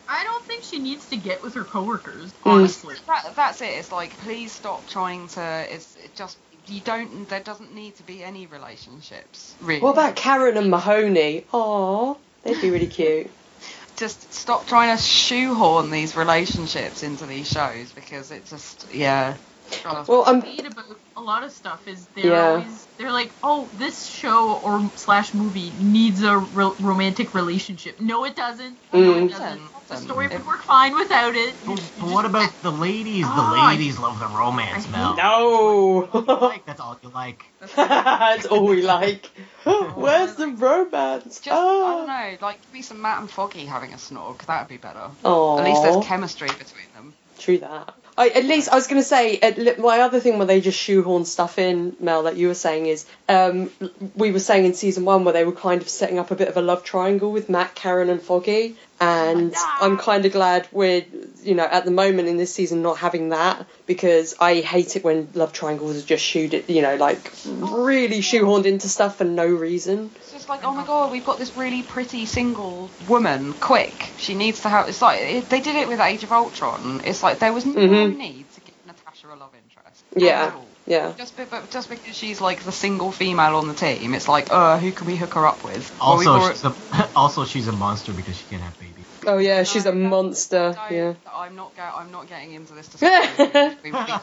I don't think she needs to get with her coworkers, Hmm. honestly. that, that's it. It's like, please stop trying to. It's it just you don't. There doesn't need to be any relationships. Really. what about Karen and Mahoney? Aw, they'd be really cute. just stop trying to shoehorn these relationships into these shows because it just yeah. Well, I'm hate about a lot of stuff is they're Yeah. always they're like, oh, this show or slash movie needs a ro- romantic relationship. No, it doesn't. No, Mm. it doesn't. The story would work fine without it. But, You- you but just- what about the ladies? Oh, the I- ladies love the romance, I Mel. hate- no. That's all you like. That's all you like. That's all we like. Where's the romance? Just I don't oh. know, like be some Matt and Foggy having a snog. That would be better. Aw. At least there's chemistry between them. True that. I, at least I was going to say at, my other thing where they just shoehorn stuff in, Mel, that you were saying is um, we were saying in season one where they were kind of setting up a bit of a love triangle with Matt, Karen, and Foggy, and I'm kind of glad we're you know at the moment in this season not having that because I hate it when love triangles are just shoot it you know like really shoehorned into stuff for no reason. It's just like, oh my god, we've got this really pretty single woman. Quick, she needs to have. It's like it, they did it with Age of Ultron. It's like there was no Mhm. need to give Natasha a love interest. Yeah. Yeah. Just, be, but just because she's like the single female on the team, it's like, uh, who can we hook her up with? Well, we've Also, already- she's a, also she's a monster because she can't have babies. Oh yeah, she's a monster. Yeah. I'm not. Go- I'm not getting into this discussion. we would be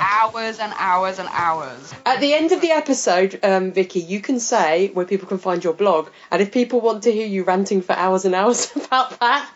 hours and hours and hours. At the end of the episode, um, Vicky, you can say where people can find your blog, and if people want to hear you ranting for hours and hours about that,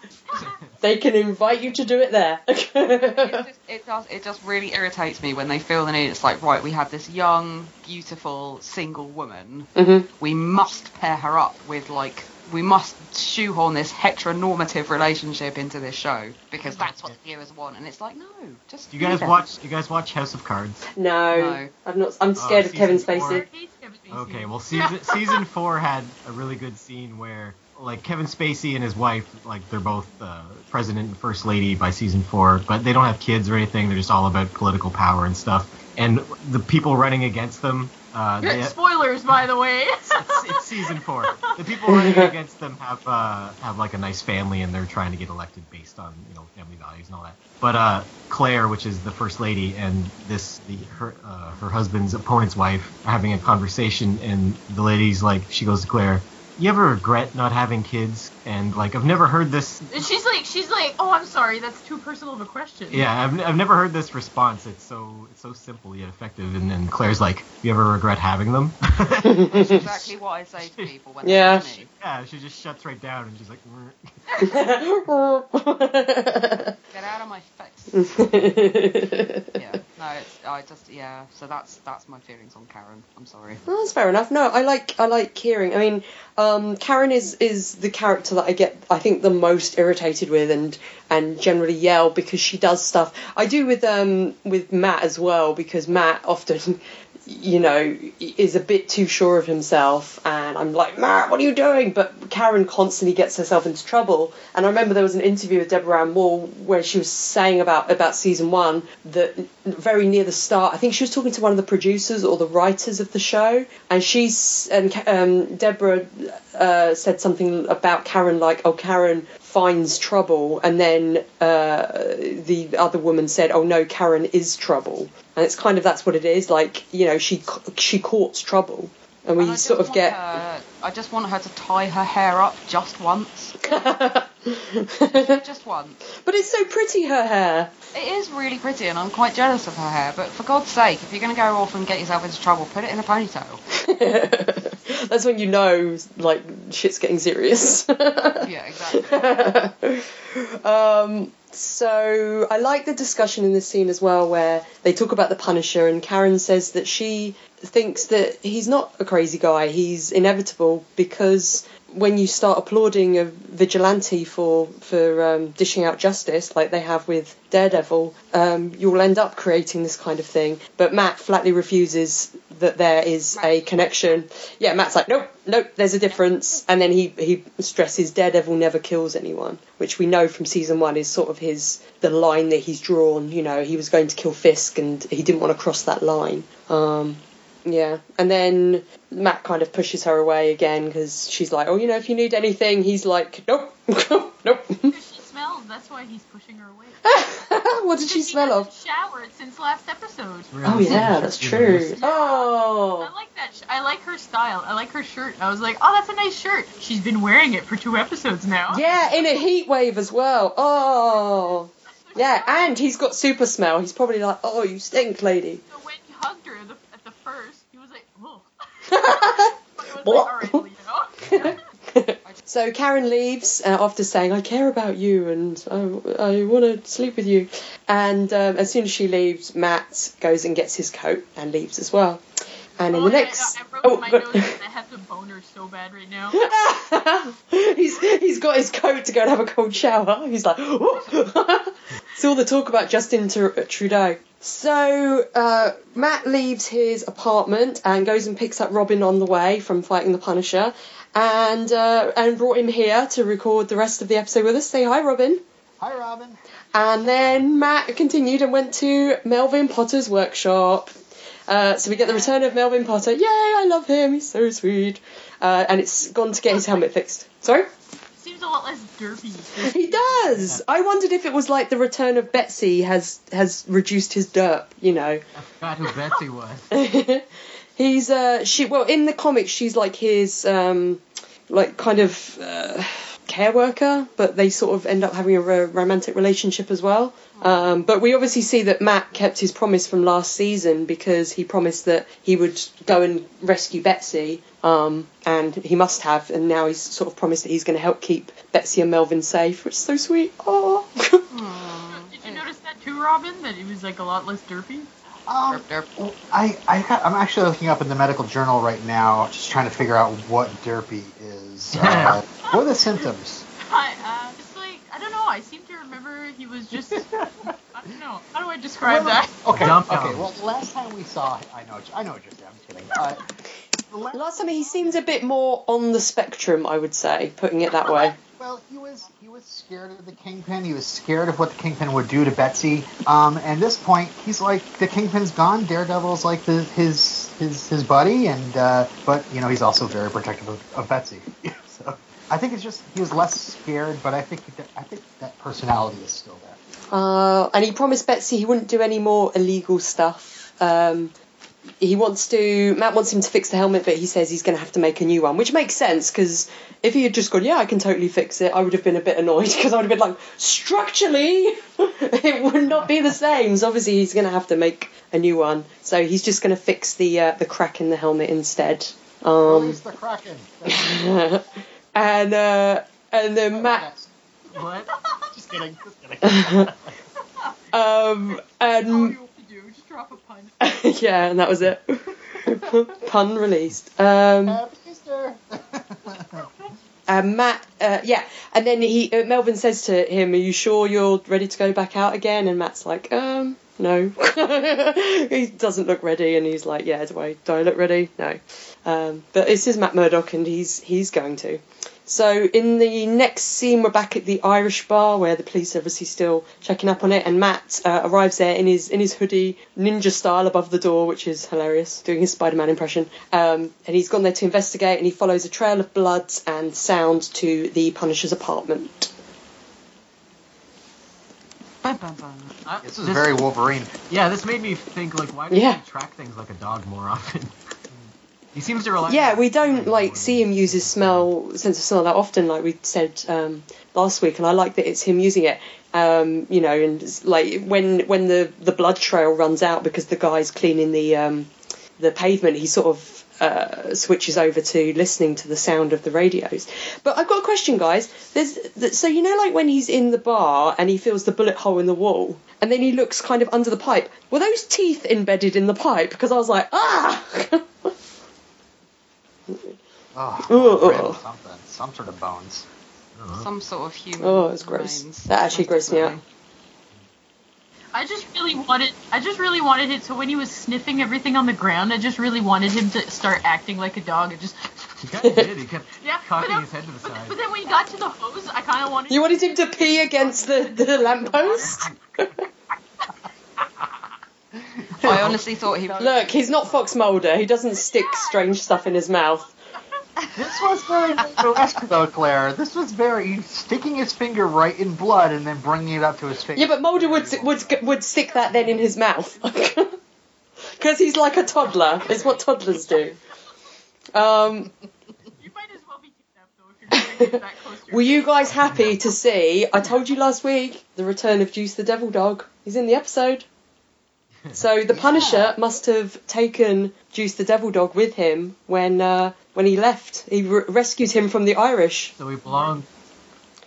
they can invite you to do it there. it, just, it does. It just really irritates me when they feel the need. It's like, right, we have this young, beautiful, single woman. Mhm. We must pair her up with like. We must shoehorn this heteronormative relationship into this show because that's what the viewers want, and it's like, no, just. Do you guys leave it. watch? You guys watch House of Cards? No, No. I'm not. I'm scared of Kevin season four. Spacey. Okay, well, season season four had a really good scene where like Kevin Spacey and his wife, like they're both uh, president and first lady by season four, but they don't have kids or anything. They're just all about political power and stuff. And the people running against them, uh, they, Spoilers, by the way. it's, it's season four. The people running against them have uh, have like a nice family, and they're trying to get elected based on you know family values and all that. But uh, Claire, which is the first lady, and this the her uh, her husband's opponent's wife are having a conversation, and the lady's like, she goes to Claire, "You ever regret not having kids?" And like, I've never heard this. She's like, she's like, oh, I'm sorry, that's too personal of a question. Yeah, I've, I've never heard this response. It's so it's so simple yet effective. And then Claire's like, "You ever regret having them?" That's exactly what I say to people when Yeah. they ask me. Yeah, she just shuts right down and she's like. Get out of my face. yeah. No, it's I just yeah. So that's that's my feelings on Karen. I'm sorry. Well, that's fair enough. No, I like I like Kieran. I mean, um, Karen is is the character that I get I think the most irritated with and and generally yell because she does stuff. I do with um with Matt as well because Matt often you know is a bit too sure of himself and I'm like Matt what are you doing but Karen constantly gets herself into trouble and I remember there was an interview with Deborah Ann Woll where she was saying about about season 1 that very near the start. I think she was talking to one of the producers or the writers of the show, and she's and um, Deborah uh, said something about Karen, like, "Oh, Karen finds trouble," and then uh, the other woman said, "Oh no, Karen is trouble," and it's kind of that's what it is. Like, you know, she she courts trouble, and we And sort of get. her- I just want her to tie her hair up just once. just once. But it's so pretty, her hair. It is really pretty, and I'm quite jealous of her hair. But for God's sake, if you're going to go off and get yourself into trouble, put it in a ponytail. That's when you know, like, shit's getting serious. Yeah, exactly. um, so I like the discussion in this scene as well, where they talk about the Punisher, and Karen says that she thinks that he's not a crazy guy. He's inevitable because when you start applauding a vigilante for for um, dishing out justice, like they have with Daredevil, um, you'll end up creating this kind of thing. But Matt flatly refuses that there is a connection. Yeah, Matt's like, nope, nope, there's a difference. And then he he stresses Daredevil never kills anyone, which we know from season one is sort of his the line that he's drawn. You know, he was going to kill Fisk and he didn't want to cross that line. Um, yeah, and then Matt kind of pushes her away again because she's like, "Oh, you know, if you need anything," he's like, "Nope, nope." Because she smells, that's why he's pushing her away. what did she smell of? showered since last episode. Oh yeah, that's true. Oh. I like that. Sh- I like her style. I like her shirt. I was like, oh, that's a nice shirt. She's been wearing it for two episodes now. yeah, in a heat wave as well. Oh, yeah, and he's got super smell. He's probably like, "Oh, you stink, lady." So when he hugged her the, at the first, he was like, oh. But it was What? like, all right, Leo. so Karen leaves uh, after saying, "I care about you and I, I want to sleep with you." And um, as soon as she leaves, Matt goes and gets his coat and leaves as well. And in Oh, the yeah, next, I, I wrote oh, in my go- notes that I have the boner so bad right now. he's he's got his coat to go and have a cold shower. He's like, it's all the talk about Justin Trudeau. So uh, Matt leaves his apartment and goes and picks up Robin on the way from fighting the Punisher, and uh, and brought him here to record the rest of the episode with us. Say hi, Robin. Hi, Robin. And then Matt continued and went to Melvin Potter's workshop. Uh, so we get the return of Melvin Potter. Yay, I love him. He's so sweet. Uh, and it's gone to get his helmet fixed. Sorry? Seems a lot less derpy. He does. I wondered if it was like the return of Betsy has has reduced his derp. You know. I forgot who Betsy was. He's uh she well in the comics she's like his um like kind of uh, care worker, but they sort of end up having a ro- romantic relationship as well. Um, but we obviously see that Matt kept his promise from last season because he promised that he would go and rescue Betsy, um, and he must have. And now he's sort of promised that he's going to help keep Betsy and Melvin safe, which is so sweet. Oh. Did you notice that too, Robin? That it was like a lot less derpy? Um, Derp, derp. I, I, I'm actually looking up in the medical journal right now, just trying to figure out what derpy is. Uh, what are the symptoms? I, uh, it's like, I don't know. I seem to remember he was just. I don't know. How do I describe that? Okay, Dump okay. down. Well, last time we saw, I know, I know what you're saying. I'm kidding. Uh, the la- Last time he seemed a bit more on the spectrum, I would say, putting it that way. Well, he was he was scared of the kingpin. He was scared of what the kingpin would do to Betsy. Um, and this point, he's like the kingpin's gone. Daredevil's like the, his his his buddy, and uh, but you know he's also very protective of, of Betsy. so I think it's just he was less scared, but I think that, I think that personality is still there. Uh, and he promised Betsy he wouldn't do any more illegal stuff. Um, he wants to. Matt wants him to fix the helmet, but he says he's going to have to make a new one, which makes sense because if he had just gone, yeah, I can totally fix it, I would have been a bit annoyed because I would have been like, structurally, it would not be the same. So obviously he's going to have to make a new one. So he's just going to fix the uh, the crack in the helmet instead. Um, Release the kraken. That's- and uh, and then Matt What? just kidding. Just kidding. um That's all and drop a pun. yeah, and that was it. Pun released. Um, Happy Easter. and Matt, uh, yeah, and then he uh, Melvin says to him, "Are you sure you're ready to go back out again?" And Matt's like, "Um, no." he doesn't look ready, and he's like, "Yeah, do I do I look ready? No." Um, but this is Matt Murdock, and he's he's going to. So in the next scene, we're back at the Irish bar where the police are obviously still checking up on it, and Matt uh, arrives there in his in his hoodie, ninja style, above the door, which is hilarious, doing his Spider-Man impression. Um, and he's gone there to investigate, and he follows a trail of blood and sound to the Punisher's apartment. Bum, bum, bum. Uh, This is very Wolverine. Yeah, this made me think like, why don't Yeah. he track things like a dog more often? he seems to rely. Yeah, we don't like see him use his smell sense of smell that often, like we said um, last week, and I like that it's him using it. Um, you know, and like when when the the blood trail runs out because the guy's cleaning the um, the pavement, he sort of uh, switches over to listening to the sound of the radios. But I've got a question, guys. There's th- so you know, like when he's in the bar and he feels the bullet hole in the wall, and then he looks kind of under the pipe. Were those teeth embedded in the pipe? Because I was like, ah. Oh, Ooh. rib, something, some sort of bones. Uh-huh. Some sort of human. Oh, it's gross. remains. That actually grossed me out. I just really wanted, I just really wanted it. So when he was sniffing everything on the ground, I just really wanted him to start acting like a dog and just, He kind of did. He kept yeah. but cocking then- his head to the but, side. but then when he got to the hose, I kind of wanted. You wanted him to pee against the, the lamppost? I honestly thought he. Look, he's not Fox Mulder. He doesn't stick strange stuff in his mouth. This was very burlesque, though, Claire. This was very sticking his finger right in blood and then bringing it up to his face. Yeah, but Mulder would would would stick that then in his mouth because he's like a toddler. It's what toddlers do. Um, You might as well be kidnapped though if you're going that close to were you guys happy to see? I told you last week the return of Juice the Devil Dog. He's in the episode. So the Punisher must have taken Juice the Devil Dog with him when uh, when he left. He re- rescued him from the Irish. So he belonged.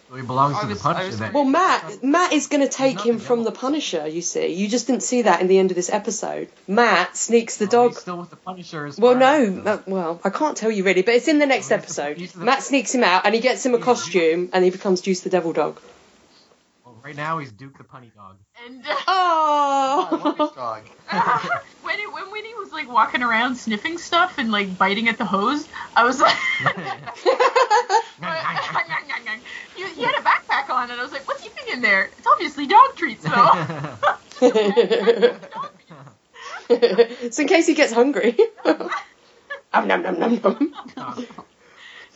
So he belongs I to the was- I Punisher then. Well, Matt, Matt is going to take him the from the. Punisher. You see, you just didn't see that in the end of this episode. Matt sneaks the Oh, dog. He's still with the Punisher. As Well, no, uh, well, I can't tell you really, but it's in the next he's the- episode. the- Matt sneaks him out and he gets him a costume and he becomes Juice the Devil Dog. Well, right now he's Duke the Punny Dog. And I love Oh, this dog. when, it, when when he was like walking around sniffing stuff and like biting at the hose, I was like, he, he had a backpack on, and I was like, what's he eating in there? It's obviously dog treats though. it's in case he gets hungry. um, nom, nom, nom, nom.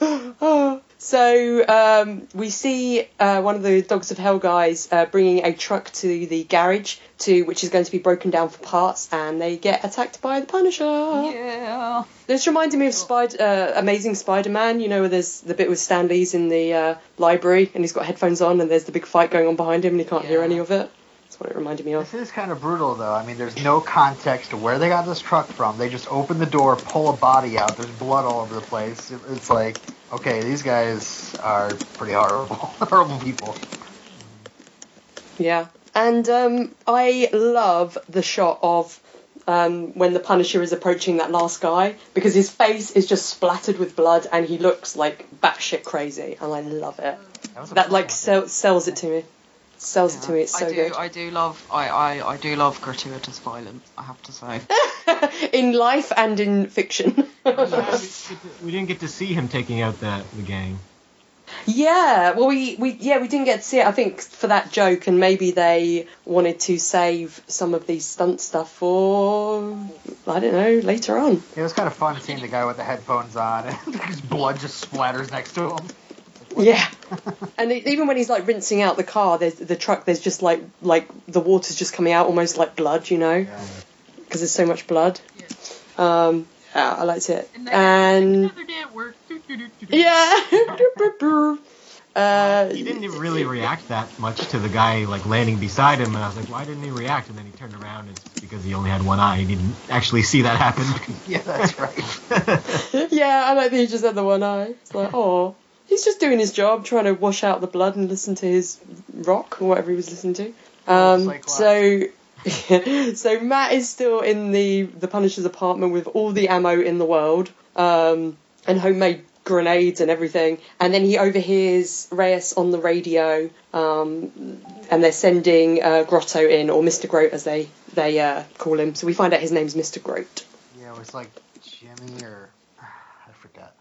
Oh. So um, we see uh, one of the Dogs of Hell guys uh, bringing a truck to the garage, to which is going to be broken down for parts, and they get attacked by the Punisher. Yeah. This reminded me of Spider, uh, Amazing Spider-Man. You know, where there's the bit with Stan Lee's in the uh, library, and he's got headphones on, and there's the big fight going on behind him, and he can't hear any of it. That's what it reminded me of. This is kind of brutal, though. I mean, there's no context to where they got this truck from. They just open the door, pull a body out. There's blood all over the place. It's like, okay, these guys are pretty horrible, horrible people. Yeah, and um, I love the shot of um, when the Punisher is approaching that last guy because his face is just splattered with blood and he looks like batshit crazy, and I love it. That, That like sell, sells it to me. Sells it to me. It's so I do. good. I do love. I, I I do love gratuitous violence. I have to say. in life and in fiction. Yeah, we, we didn't get to see him taking out the, the gang. Yeah, well, we, we yeah we didn't get to see it. I think for that joke, and maybe they wanted to save some of these stunt stuff for I don't know later on. It was kind of fun seeing the guy with the headphones on, and his blood just splatters next to him. Yeah, and it, even when he's like rinsing out the car, there's the truck. There's just like like the water's just coming out almost like blood, you know, Yeah. because there's so much blood. Um, yeah, I liked it, and then and another day at work. yeah. Uh, He didn't even really react that much to the guy like landing beside him, and I was like, why didn't he react? And then he turned around, and it's because he only had one eye. He didn't actually see that happen. Yeah, that's right. yeah, I like that he just had the one eye. It's like, oh, he's just doing his job, trying to wash out the blood and listen to his rock or whatever he was listening to. Um, so, so Matt is still in the the Punisher's apartment with all the ammo in the world um, and homemade grenades and everything. And then he overhears Reyes on the radio, um, and they're sending uh, Grotto in, or Mr. Groat as they they uh, call him. So we find out his name's Mr. Groat. Yeah, it was like Jimmy or I forgot.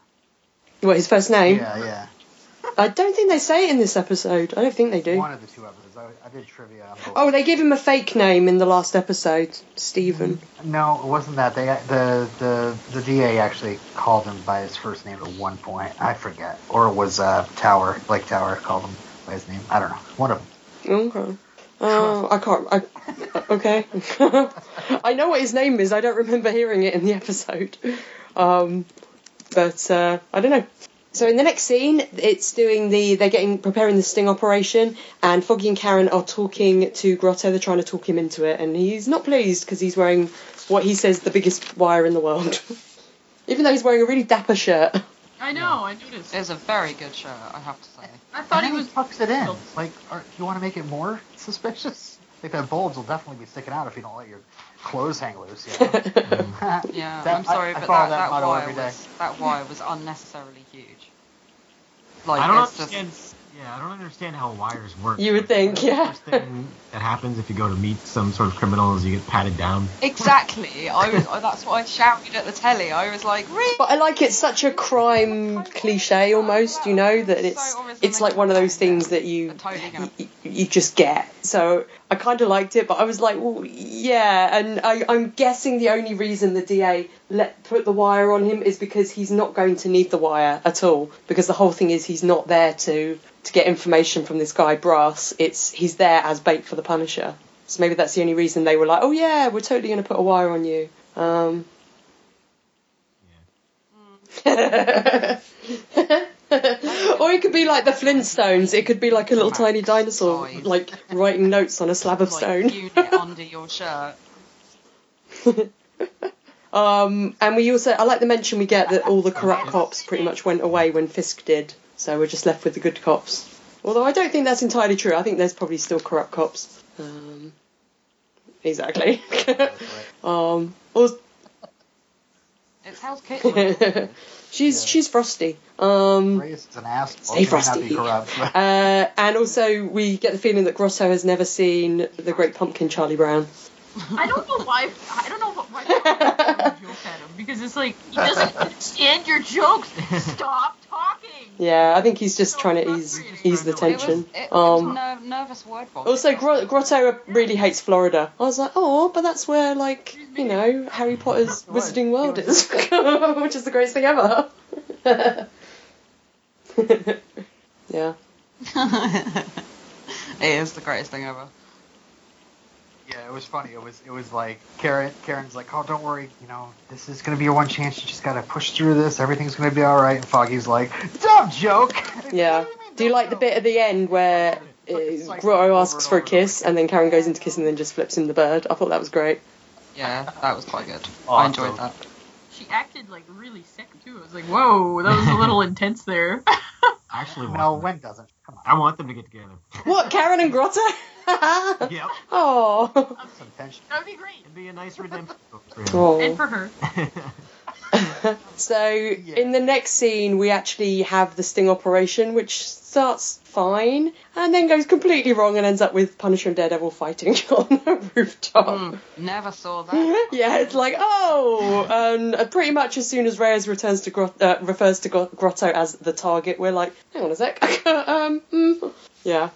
What his first name? Yeah, yeah. I don't think they say it in this episode. I don't think they do. One of the two episodes. I, I did trivia. Oh, they give him a fake name in the last episode, Stephen. No, it wasn't that. They the the the DA actually called him by his first name at one point. I forget, or it was uh, Tower, Blake Tower called him by his name. I don't know. One of them. Okay. Uh, I can't. I, okay. I know what his name is. I don't remember hearing it in the episode. Um, but uh, I don't know. So in the next scene, it's doing the they're getting preparing the sting operation, and Foggy and Karen are talking to Grotto. They're trying to talk him into it, and he's not pleased because he's wearing what he says the biggest wire in the world, even though he's wearing a really dapper shirt. I know, I noticed. It's a very good shirt, I have to say. I thought and he then was. tucks it in. Like, are, you want to make it more suspicious? Like that bulge will definitely be sticking out if you don't let your clothes hang loose. You know? Yeah, That- I'm sorry, I- I but follow that, that that, wire was that wire was unnecessarily huge. Like I don't it's just- understand. Yeah, I don't understand how wires work. You would think, what's the yeah. First thing that happens if you go to meet some sort of criminal is you get patted down. Exactly. I was. That's what I shouted at the telly. I was like, really? But I like it's such a crime cliche almost, you know, that it's it's like one of those things that you Totally gonna- you, you just get. So I kind of liked it, but I was like, well, yeah. And I, I'm guessing the only reason the DA let put the wire on him is because he's not going to need the wire at all. Because the whole thing is he's not there to to get information from this guy Brass. It's he's there as bait for the Punisher. So maybe that's the only reason they were like, oh yeah, we're totally going to put a wire on you. Um, or it could be like the Flintstones. It could be like a little tiny dinosaur, Size. like writing notes on a slab of stone. unit under your shirt. Um, and we also, I like the mention we get that all the corrupt cops pretty much went away when Fisk did, so we're just left with the good cops. Although I don't think that's entirely true. I think there's probably still corrupt cops. Um, exactly. um, or- It's Hell's Kitchen. she's Yeah. she's frosty. Um, Reyes is an ass. Stay She not frosty. be corrupt, uh, and also we get the feeling that Grotto has never seen the Great Pumpkin, Charlie Brown. I don't know why. I don't know why joke at him because it's like he doesn't understand your jokes. Stop talking. Yeah, I think he's just So trying to ease ease the It was, tension. it, it Um, was ner- nervous word bomb. Also, Gro- Grotto really hates Florida. I was like, oh, but that's where, like, you know, Harry Potter's Wizarding World is, which is the greatest thing ever. yeah. it is the greatest thing ever. Yeah, it was funny. It was it was like Karen. Karen's like, oh, don't worry. You know, this is gonna be your one chance. You just gotta push through this. Everything's gonna be all right. And Foggy's like, dumb joke. Yeah. What mean, Do you dumb like the bit at the end where uh, Grotto asks for a kiss and then Karen goes in to kiss and then just flips him the bird? I thought that was great. Yeah, that was quite good. I enjoyed that. She acted like really sick too. I was like, whoa, that was a little intense there. Actually want No, them. when doesn't? Come on. I want them to get together. What, Karen and Grotto? yep. Oh. Some tension. that would be great. It'd be a nice redemption book for him. oh. And for her. so in the next scene we actually have the sting operation which starts fine and then goes completely wrong and ends up with punisher and daredevil fighting on a rooftop. Mm, never saw that. yeah it's like oh! And uh, pretty much as soon as reyes returns to Grot- uh, refers to grotto as the target we're like hang on a sec. Um mm. yeah.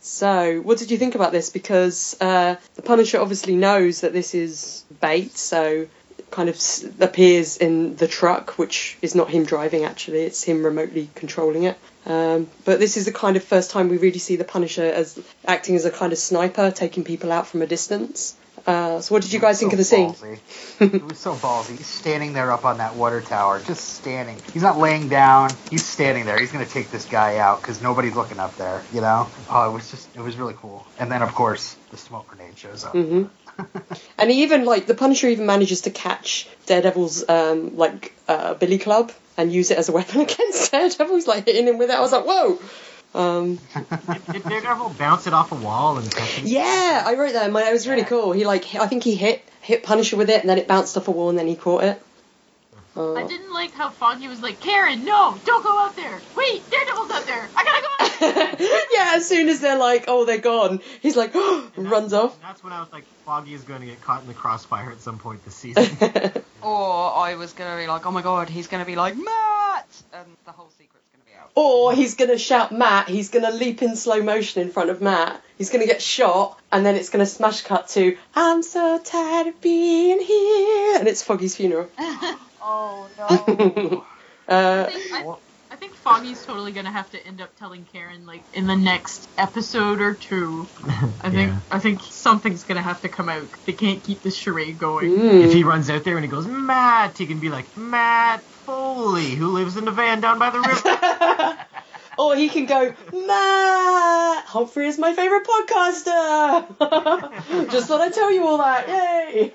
So what did you think about this? Because uh, the punisher obviously knows that this is bait so kind of appears in the truck, which is not him driving actually, it's him remotely controlling it. Um, but this is the kind of first time we really see the Punisher as acting as a kind of sniper, taking people out from a distance. Uh, so, what did you guys think of the scene? Ballsy. it was so ballsy. He's standing there up on that water tower, just standing. He's not laying down. He's standing there. He's gonna take this guy out because nobody's looking up there. You know? Oh, it was just, it was really cool. And then of course the smoke grenade shows up. hmm And even like the Punisher even manages to catch Daredevil's um, like uh, billy club and use it as a weapon against Daredevil. He's like hitting him with it. I was like, whoa. Um, Did Daredevil bounce it off a wall and yeah, I wrote that. my- It was really cool. He like I think he hit hit Punisher with it and then it bounced off a wall and then he caught it. Uh, I didn't like how Foggy was like, Karen, no, don't go out there. Wait, Daredevil's out there. I gotta go. Out there. yeah, as soon as they're like, oh, they're gone, he's like, runs off. That's when I was like, Foggy is going to get caught in the crossfire at some point this season. Or I was gonna be like, oh my god, he's gonna be like Matt. and the whole secret's gonna be out. Or he's gonna shout Matt, he's gonna leap in slow motion in front of Matt, he's gonna get shot, and then it's gonna smash cut to I'm so tired of being here and it's Foggy's funeral. Oh no. uh, I think, I, I think Foggy's totally gonna have to end up telling Karen like in the next episode or two. I think Yeah. I think something's gonna have to come out. They can't keep this charade going. mm. If he runs out there and he goes, Matt, he can be like, Matt Foley, who lives in the van down by the river. or he can go, Matt Humphrey is my favourite podcaster. Just thought I'd tell you all that. Yay!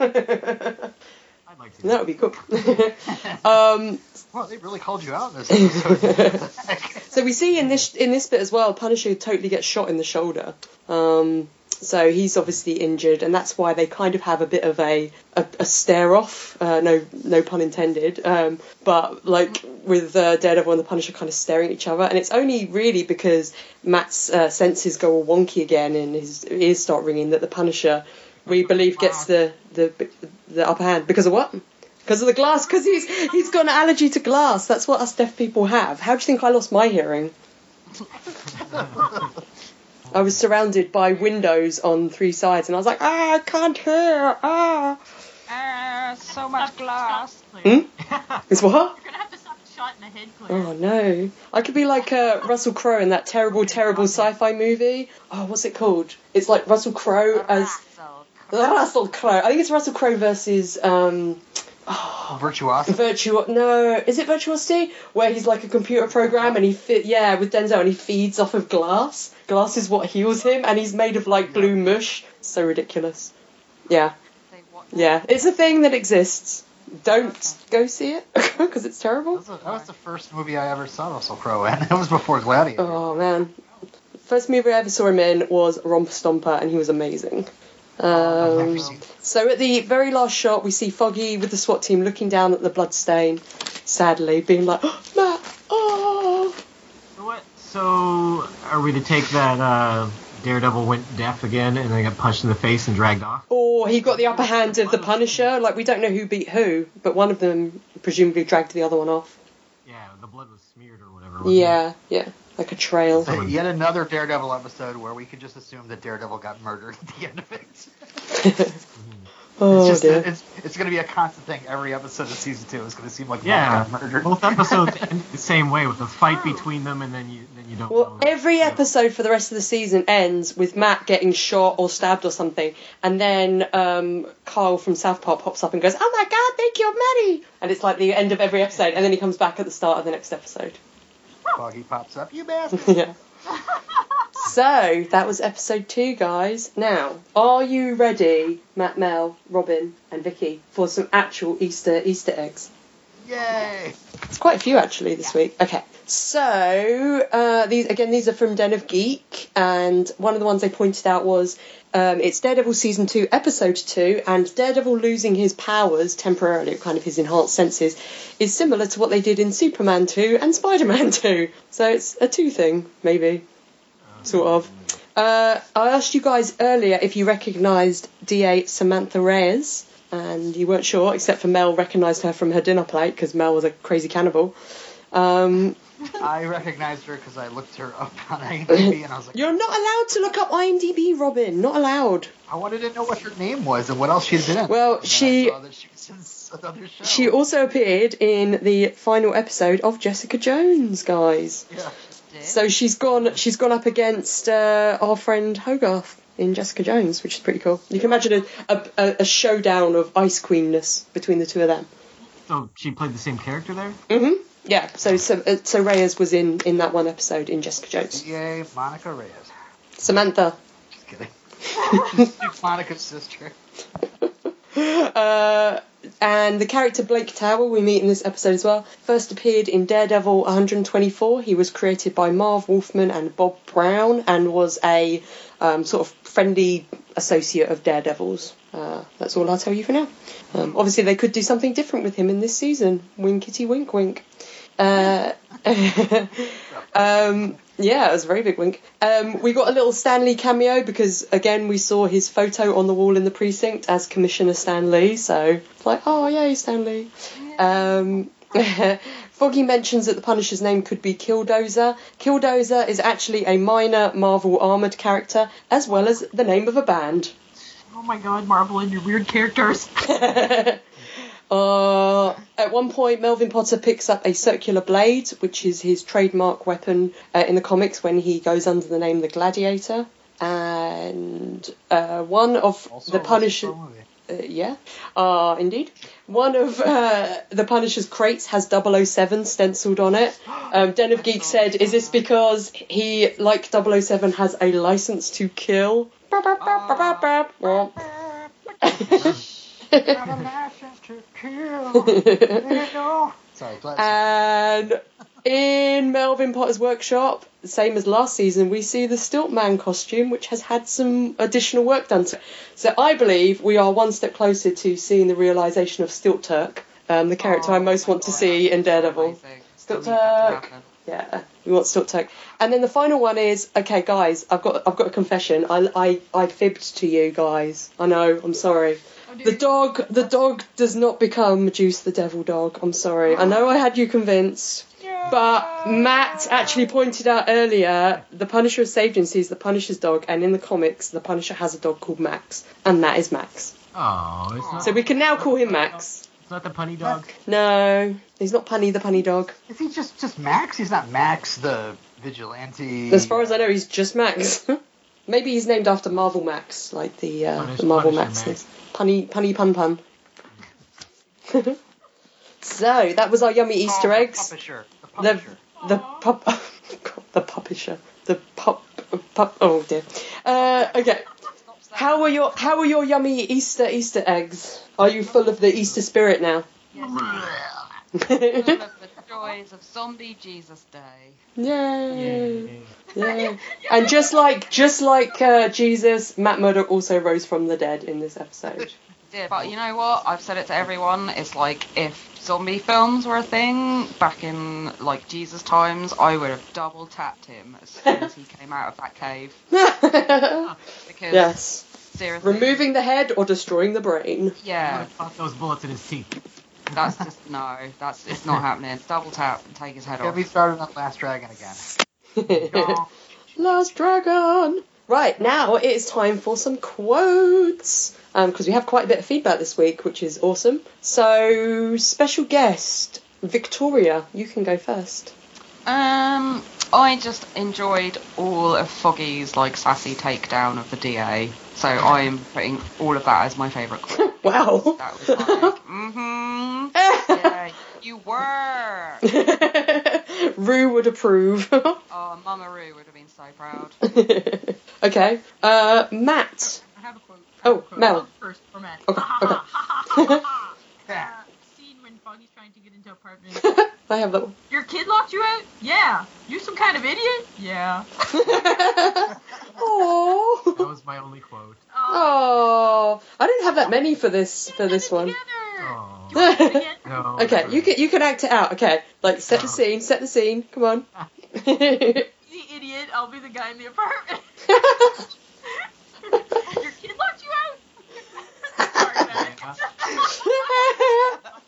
That would be cool. um, Well, they really called you out in this episode. so we see in this in this bit as well, Punisher totally gets shot in the shoulder. Um, so he's obviously injured, and that's why they kind of have a bit of a a, a stare off. Uh, no, no pun intended. Um, but like with uh, Daredevil and the Punisher kind of staring at each other, and it's only really because Matt's uh, senses go all wonky again and his ears start ringing that the Punisher, we believe, gets the the the upper hand because of what? Because of the glass, because he's he's got an allergy to glass. That's what us deaf people have. How do you think I lost my hearing? I was surrounded by windows on three sides, and I was like, ah, I can't hear. Ah, Ah, so much glass. Hmm? it's what? You're gonna have to stop shot in the head, Claire. Oh no! I could be like uh, Russell Crowe in that terrible, terrible sci-fi movie. Oh, what's it called? It's like Russell Crowe as Russell. Russell Crowe. I think it's Russell Crowe versus um, Virtuosity. Virtuo. No, is it Virtuosity? Where he's like a computer program and he fit. Yeah, with Denzel and he feeds off of glass. Glass is what heals him, and he's made of like blue mush. So ridiculous. Yeah, yeah, it's a thing that exists. Don't go see it because it's terrible. That was, the- that was the first movie I ever saw Russell Crowe in. It was before Gladiator. Oh man, first movie I ever saw him in was Romper Stomper, and he was amazing. I've never Um, so at the very last shot, we see Foggy with the SWAT team looking down at the blood stain, sadly, being like, oh, Matt, oh. So what? So are we to take that uh, Daredevil went deaf again and then got punched in the face and dragged off? Or he got the upper hand of the Punisher. Like we don't know who beat who, but one of them presumably dragged the other one off. Yeah, the blood was smeared or whatever. wasn't it? Yeah, yeah, like a trail. So yet another Daredevil episode where we could just assume that Daredevil got murdered at the end of it. oh it's just dear. it's it's going to be a constant thing. Every episode of season two is going to seem like Yeah, Matt got murdered. both episodes end the same way with a fight between them, and then you then you don't. Well, know. every episode for the rest of the season ends with Matt getting shot or stabbed or something, and then um, Carl from South Park pops up and goes, "Oh my God, they killed Maddie!" And it's like the end of every episode, and then he comes back at the start of the next episode. Foggy pops up. You bastard. yeah. So that was episode two, guys. Now, are you ready, Matt, Mel, Robin, and Vicky, for some actual Easter Easter eggs? Yay! It's quite a few actually this week. Okay, so uh, these again these are from Den of Geek, and one of the ones they pointed out was um, it's Daredevil season two, episode two, and Daredevil losing his powers temporarily, kind of his enhanced senses, is similar to what they did in Superman two and Spider Man two. So it's a two thing maybe, sort of. Uh, I asked you guys earlier if you recognised DA Samantha Reyes, and you weren't sure, except for Mel recognised her from her dinner plate because Mel was a crazy cannibal. Um, I recognized her because I looked her up on IMDb and I was like, you're not allowed to look up IMDb, Robin. Not allowed. I wanted to know what her name was and what else she had been in. Well, she- I saw that she was in another show. She also appeared in the final episode of Jessica Jones, guys. Yeah. So she's gone. She's gone up against uh, our friend Hogarth in Jessica Jones, which is pretty cool. You can imagine a, a, a- a showdown of Ice Queenness between the two of them. So she played the same character there. Mm-hmm. Yeah. So so uh, so Reyes was in in that one episode in Jessica Jones. Yay, Monica Reyes. Samantha. Just kidding. Monica's sister. Uh, and the character Blake Tower we meet in this episode as well first appeared in Daredevil 124. He was created by Marv Wolfman and Bob Brown and was a um, sort of friendly associate of Daredevil's. Uh, that's all I'll tell you for now. Um, obviously, they could do something different with him in this season. Winkety wink wink. Uh, um, yeah, it was a very big wink. Um, we got a little Stan Lee cameo because again we saw his photo on the wall in the precinct as Commissioner Stan Lee. So it's like, oh yay, Stan Lee. Um, Foggy mentions that the Punisher's name could be Killdozer. Killdozer is actually a minor Marvel armored character, as well as the name of a band. Oh my god, Marvel and your weird characters. uh, at one point, Melvin Potter picks up a circular blade, which is his trademark weapon uh, in the comics when he goes under the name the Gladiator. And uh, one of Also the a Punisher. Uh, yeah, uh, indeed. One of uh, the Punisher's crates has 007 stenciled on it. Um, Den of Geek said, Is this because he, like 007, has a license to kill? Well, Got a license to kill. You. Sorry, go and in Melvin Potter's workshop, same as last season, we see the Stiltman costume, which has had some additional work done to it. So I believe we are one step closer to seeing the realization of Stilt Turk, um, the character I Oh most my want to see in Daredevil. amazing. Still Still need that to Turk. Yeah, we want Stilt Turk. And then the final one is okay, guys. I've got I've got a confession. I I I fibbed to you guys. I know. I'm sorry. Oh, The dog the oh. dog does not become Juice the Devil Dog. I'm sorry. I know I had you convinced. But Matt actually pointed out earlier the Punisher is saved and sees the Punisher's dog, and in the comics, the Punisher has a dog called Max, and that is Max. Oh, it's not, So we can now call him Max. it's not the punny dog. No, he's not Punny the Punny Dog. Is he just just Max? He's not Max the vigilante. As far as I know, he's just Max. Maybe he's named after Marvel Max, like the uh, Punish- the Marvel Max. Max. is. Punny, punny, pun pun. so that was our yummy Easter Oh, eggs. Punisher. The The Punisher. the pup, God, the publisher, the pup, pup. Oh dear. Uh, okay. How are your How are your yummy Easter Easter eggs? Are you full of the Easter spirit now? Full of the joys of Zombie Jesus Day. Yay! Yay! And just like just like uh, Jesus, Matt Murdock also rose from the dead in this episode. Yeah, but you know what? I've said it to everyone. It's like if zombie films were a thing back in like Jesus times, I would have double tapped him as soon as he came out of that cave. Because yes. seriously, Removing the head or destroying the brain. yeah, Pop those bullets in his teeth. That's just no, that's it's not happening. Double tap and take his head Get off. me starting on Last Dragon again. Last dragon. Right now it is time for some quotes because we have quite a bit of feedback this week, which is awesome. So special guest Victoria, you can go first. Um, I just enjoyed all of Foggy's like sassy takedown of the DA. So I am putting all of that as my favourite quote. Wow. That was like, mm-hmm. Yeah, you were. Rue would approve. Oh, Mama Roo would have been so proud. okay. Uh, Matt. I have a quote. I Oh, have a quote. Mel. First for Matt. Okay, uh, scene when Foggy's trying to get into apartment. I have that one. Your kid locked you out? Yeah. You some kind of idiot? Yeah. Oh. That was my only quote. Oh. I didn't have that many for this for this one. Oh. Do you want to do it again? No. Okay, you can you can act it out. Okay, like set the scene, set the scene. Come on. The idiot. I'll be the guy in the apartment. Your kid locked you out? Sorry, Matt. That's so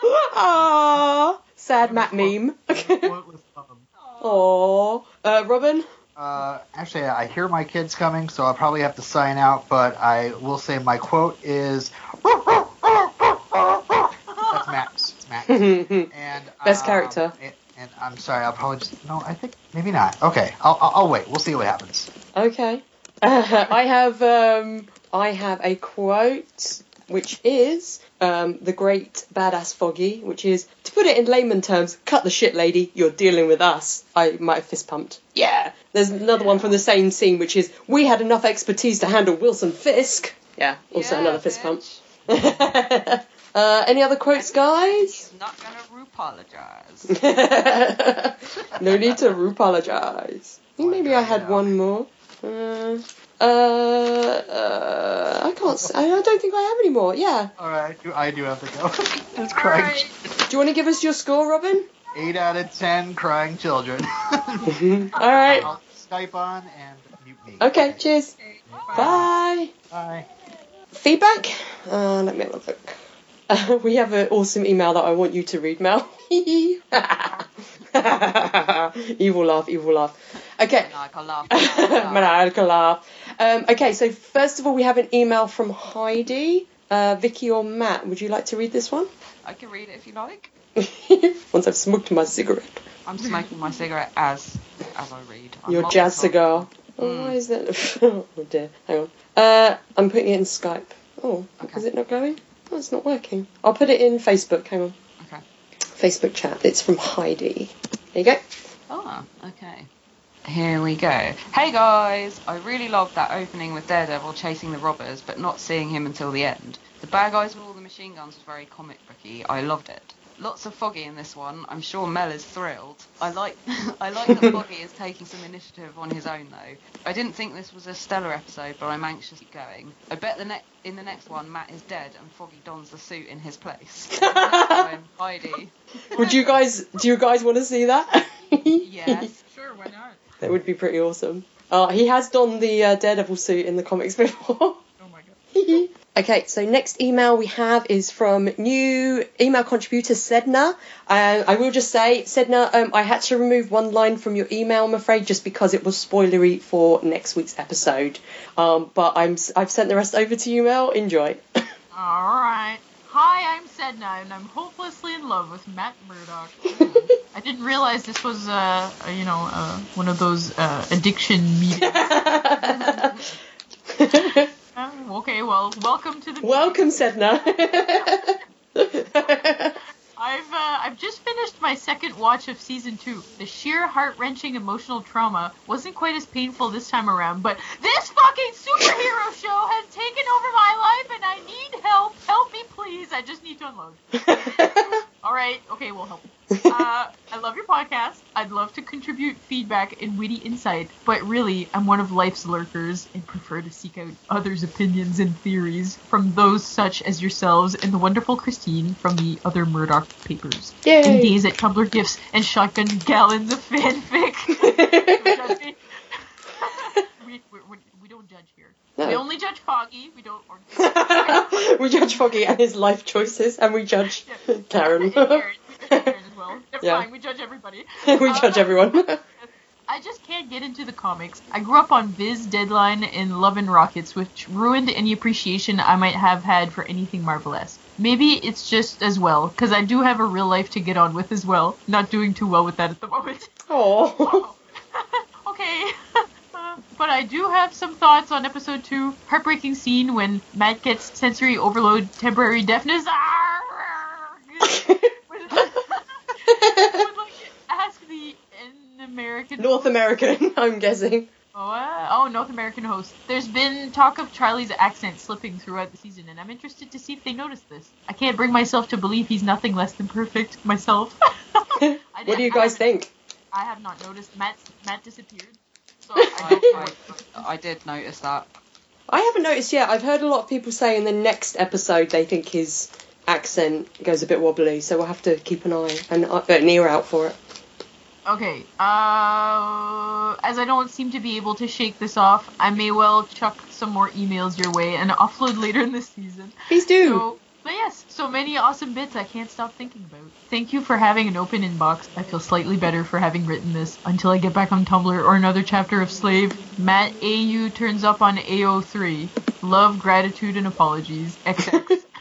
sad. Aww. Sad Matt meme. Aww. Uh, Robin. Uh, actually, I hear my kids coming, so I'll probably have to sign out. But I will say my quote is. That's Max. It's Max. And Best um, character. And, and I'm sorry, I'll probably just no. I think maybe not. Okay, I'll, I'll, I'll wait. We'll see what happens. Okay. Uh, I have um, I have a quote which is um, the great badass Foggy, which is to put it in layman terms, cut the shit, lady. You're dealing with us. I might have fist pumped. Yeah. There's another one from the same scene, which is we had enough expertise to handle Wilson Fisk. Yeah. Also Yeah, another fist pump. uh, any other quotes, guys? He's not gonna apologize. no need to apologize. Maybe I had one more. Uh, uh, uh, I can't. I don't think I have any more. Yeah. All right, I do, I do have to go. it's All crying. right. Do you want to give us your score, Robin? Eight out of ten crying children. All right. I'll Skype on and mute me. Okay. Cheers. Okay, Bye. Bye. Feedback. Uh, let me have a look. Uh, we have an awesome email that I want you to read, Mel. evil laugh, evil laugh. Okay. Maniacal laugh. maniacal laugh. Um, okay, so first of all, we have an email from Heidi. Uh, Vicky or Matt, would you like to read this one? I can read it if you like. Once I've smoked my cigarette. I'm smoking my cigarette as as I read. I'm Your jazz cigar. Oh, Mm. why is that? oh dear. Hang on. Uh, I'm putting it in Skype. Oh, Okay. is it not going? Oh, it's not working. I'll put it in Facebook. Hang on. Okay. Facebook chat. It's from Heidi. There you go. Ah, okay. Here we go. Hey guys! I really loved that opening with Daredevil chasing the robbers, but not seeing him until the end. The bad guys with all the machine guns was very comic booky. I loved it. Lots of Foggy in this one. I'm sure Mel is thrilled. I like I like that Foggy is taking some initiative on his own though. I didn't think this was a stellar episode, but I'm anxious to keep going. I bet the ne- in the next one Matt is dead and Foggy dons the suit in his place. Next time, Heidi. Would you guys? Do you guys want to see that? Yes. Sure, why not? That would be pretty awesome. Uh, he has donned the uh, Daredevil suit in the comics before. Oh my god. okay, so next email we have is from new email contributor Sedna. Uh, I will just say, Sedna, um, I had to remove one line from your email, I'm afraid, just because it was spoilery for next week's episode. Um, but I'm I've sent the rest over to you, Mel. Enjoy. Alright. Hi, I'm Sedna, and I'm hopelessly in love with Matt Murdock. I didn't realize this was, uh, you know, uh, one of those uh, addiction meetings. Uh, okay, well, welcome to the. Welcome, Sedna. I've uh, I've just finished my second watch of season two. The sheer heart wrenching emotional trauma wasn't quite as painful this time around, but this fucking superhero show has taken over my life, and I need help. Help me, please. I just need to unload. All right. Okay, we'll help. Uh, I love your podcast. I'd love to contribute feedback and witty insight, but really, I'm one of life's lurkers and prefer to seek out others' opinions and theories from those such as yourselves and the wonderful Christine from the other Murdock papers. Yay. And days at Tumblr gifts and shotgun gallons of fanfic. Don't judge me. we, we, we, we don't judge here. No. We only judge Foggy. We don't. Or, we judge Foggy and his life choices, and we judge. And Karen. We judge Karen as well. Never Yeah. mind. We judge everybody. we judge Uh, everyone. I just can't get into the comics. I grew up on Viz, Deadline, and Love and Rockets, which ruined any appreciation I might have had for anything Marvelous. Maybe it's just as well, because I do have a real life to get on with as well. Not doing too well with that at the moment. Oh. okay. But I do have some thoughts on episode 2. Heartbreaking scene when Matt gets sensory overload, temporary deafness. Would would like to ask the American North American, I'm guessing. Oh, uh, oh, North American host. There's been talk of Charlie's accent slipping throughout the season, and I'm interested to see if they notice this. I can't bring myself to believe he's nothing less than perfect myself. I what do you guys haven't- think? I have not noticed. Matt Matt disappeared, so I I. I, I did notice that. I haven't noticed yet. I've heard a lot of people say in the next episode they think his accent goes a bit wobbly, so we'll have to keep an eye and uh, an ear out for it. Okay. Uh, as I don't seem to be able to shake this off, I may well chuck some more emails your way and offload later in this season. Please do. So, but yes, so many awesome bits I can't stop thinking about. Thank you for having an open inbox. I feel slightly better for having written this until I get back on Tumblr or another chapter of Slave. Matt AU turns up on AO3. Love, gratitude, and apologies. XX.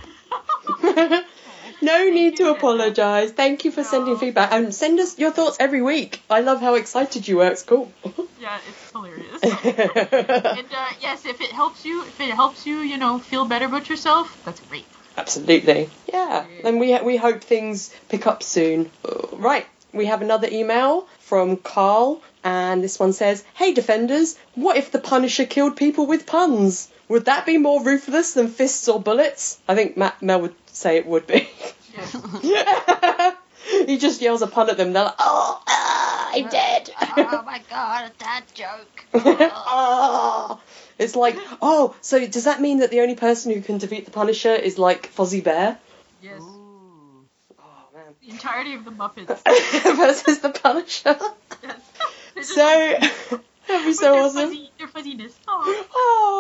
no need to apologise. Thank you for sending feedback and send us your thoughts every week. I love how excited you were. It's cool. yeah, it's hilarious. and uh, yes, if it helps you, if it helps you, you know, feel better about yourself, that's great. Absolutely. Yeah. And we we hope things pick up soon. Right. We have another email from Carl, and this one says, "Hey Defenders, what if the Punisher killed people with puns? Would that be more ruthless than fists or bullets?" I think Matt Mel would say it would be. He just yells a pun at them. They're like, "Oh, ah, I'm dead." oh my god, a dad joke. Ah. It's like, oh, so does that mean that the only person who can defeat the Punisher is like Fozzie Bear? yes. Ooh. Oh man. The entirety of the Muppets. versus the Punisher. Yes. They're So that'd be so awesome. Fuzzy, their fuzziness. Oh. Oh.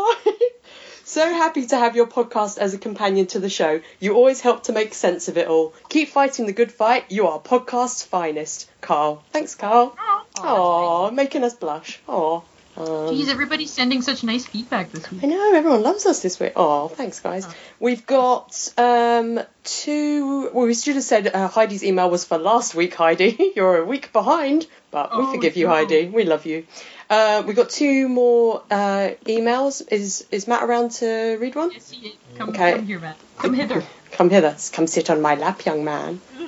So happy to have your podcast as a companion to the show. You always help to make sense of it all. Keep fighting the good fight. You are podcast's finest. Carl. Thanks, Carl. Aw, making us blush. Aw. Um, Jeez, everybody's sending such nice feedback this week. I know everyone loves us this week. Oh, thanks, guys. We've got um two. Well, we should have said uh, Heidi's email was for last week, Heidi. You're a week behind, but we Oh, forgive you, no. Heidi. We love you. Uh, we got two more uh, emails. Is is Matt around to read one? Yes, he is. Come, Okay. come here, Matt. Come hither. Come hither. Come sit on my lap, young man.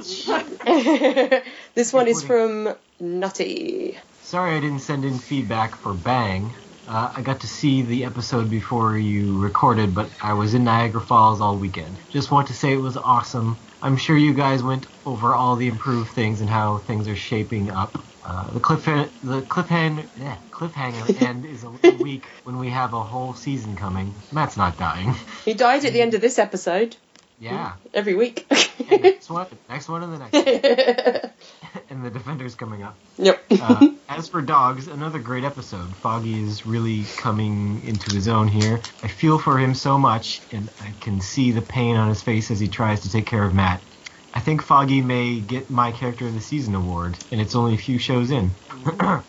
this one is from Nutty. Sorry I didn't send in feedback for Bang. Uh, I got to see the episode before you recorded, but I was in Niagara Falls all weekend. Just want to say it was awesome. I'm sure you guys went over all the improved things and how things are shaping up. Uh, the cliff the cliffhanger eh, cliffhanger end is a little weak when we have a whole season coming. Matt's not dying. He died at the end of this episode. Yeah. Every week. Next one, next one, and the next one. and the defender's coming up. yep. Uh, as for dogs, another great episode. Foggy is really coming into his own here. I feel for him so much, and I can see the pain on his face as he tries to take care of Matt. I think Foggy may get my Character of the Season award, and it's only a few shows in.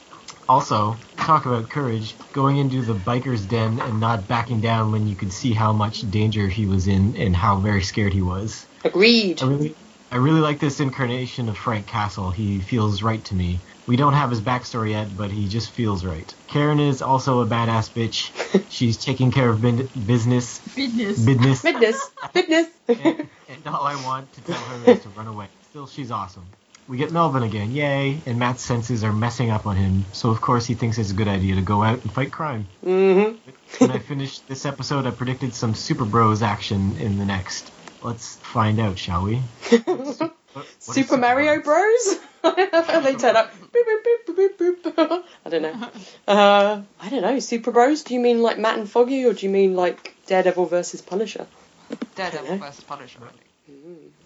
also, talk about courage. Going into the biker's den and not backing down when you could see how much danger he was in and how very scared he was. Agreed. I really, I really like this incarnation of Frank Castle. He feels right to me. We don't have his backstory yet, but he just feels right. Karen is also a badass bitch. She's taking care of bin- business, Business. business, Fitness. Fitness. and, and all I want to tell her is to run away. Still, she's awesome. We get Melvin again, yay! And Matt's senses are messing up on him, so of course he thinks it's a good idea to go out and fight crime. hmm When I finished this episode, I predicted some Super Bros action in the next. Let's find out, shall we? What- what Super Mario Bros? They turn up. Boop, boop, boop. I don't know. Uh, I don't know. Super Bros. Do you mean like Matt and Foggy, or do you mean like Daredevil versus Punisher? Daredevil versus Punisher. I think.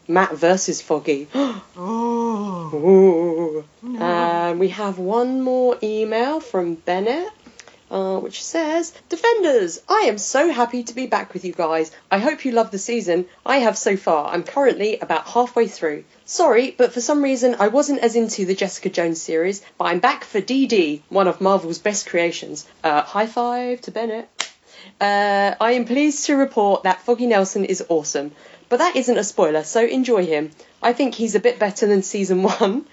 Matt versus Foggy. Oh. Ooh. Um, we have one more email from Bennett. Uh, which says, Defenders, I am so happy to be back with you guys. I hope you love the season. I have so far. I'm currently about halfway through. Sorry, but for some reason I wasn't as into the Jessica Jones series, but I'm back for DD, one of Marvel's best creations. Uh, high five to Bennett. Uh, I am pleased to report that Foggy Nelson is awesome, but that isn't a spoiler, so enjoy him. I think he's a bit better than season one.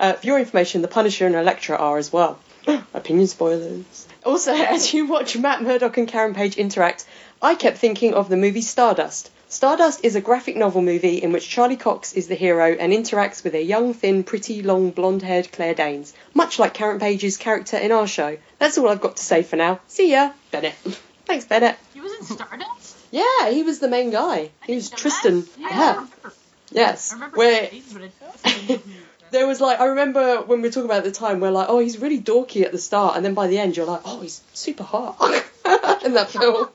Uh, for your information, the Punisher and Elektra are as well. Opinion spoilers. Also, as you watch Matt Murdock and Karen Page interact, I kept thinking of the movie Stardust. Stardust is a graphic novel movie in which Charlie Cox is the hero and interacts with a young, thin, pretty, long, blonde haired Claire Danes, much like Karen Page's character in our show. That's all I've got to say for now. See ya, Bennett. Thanks, Bennett. He was in Stardust? Yeah, he was the main guy. He was Tristan. Yeah. I remember. Yes. Where his face, but I don't know who he was. there was like I remember when we were talking about the time, we're like, oh, he's really dorky at the start, and then by the end, you're like, oh, he's super hot in that film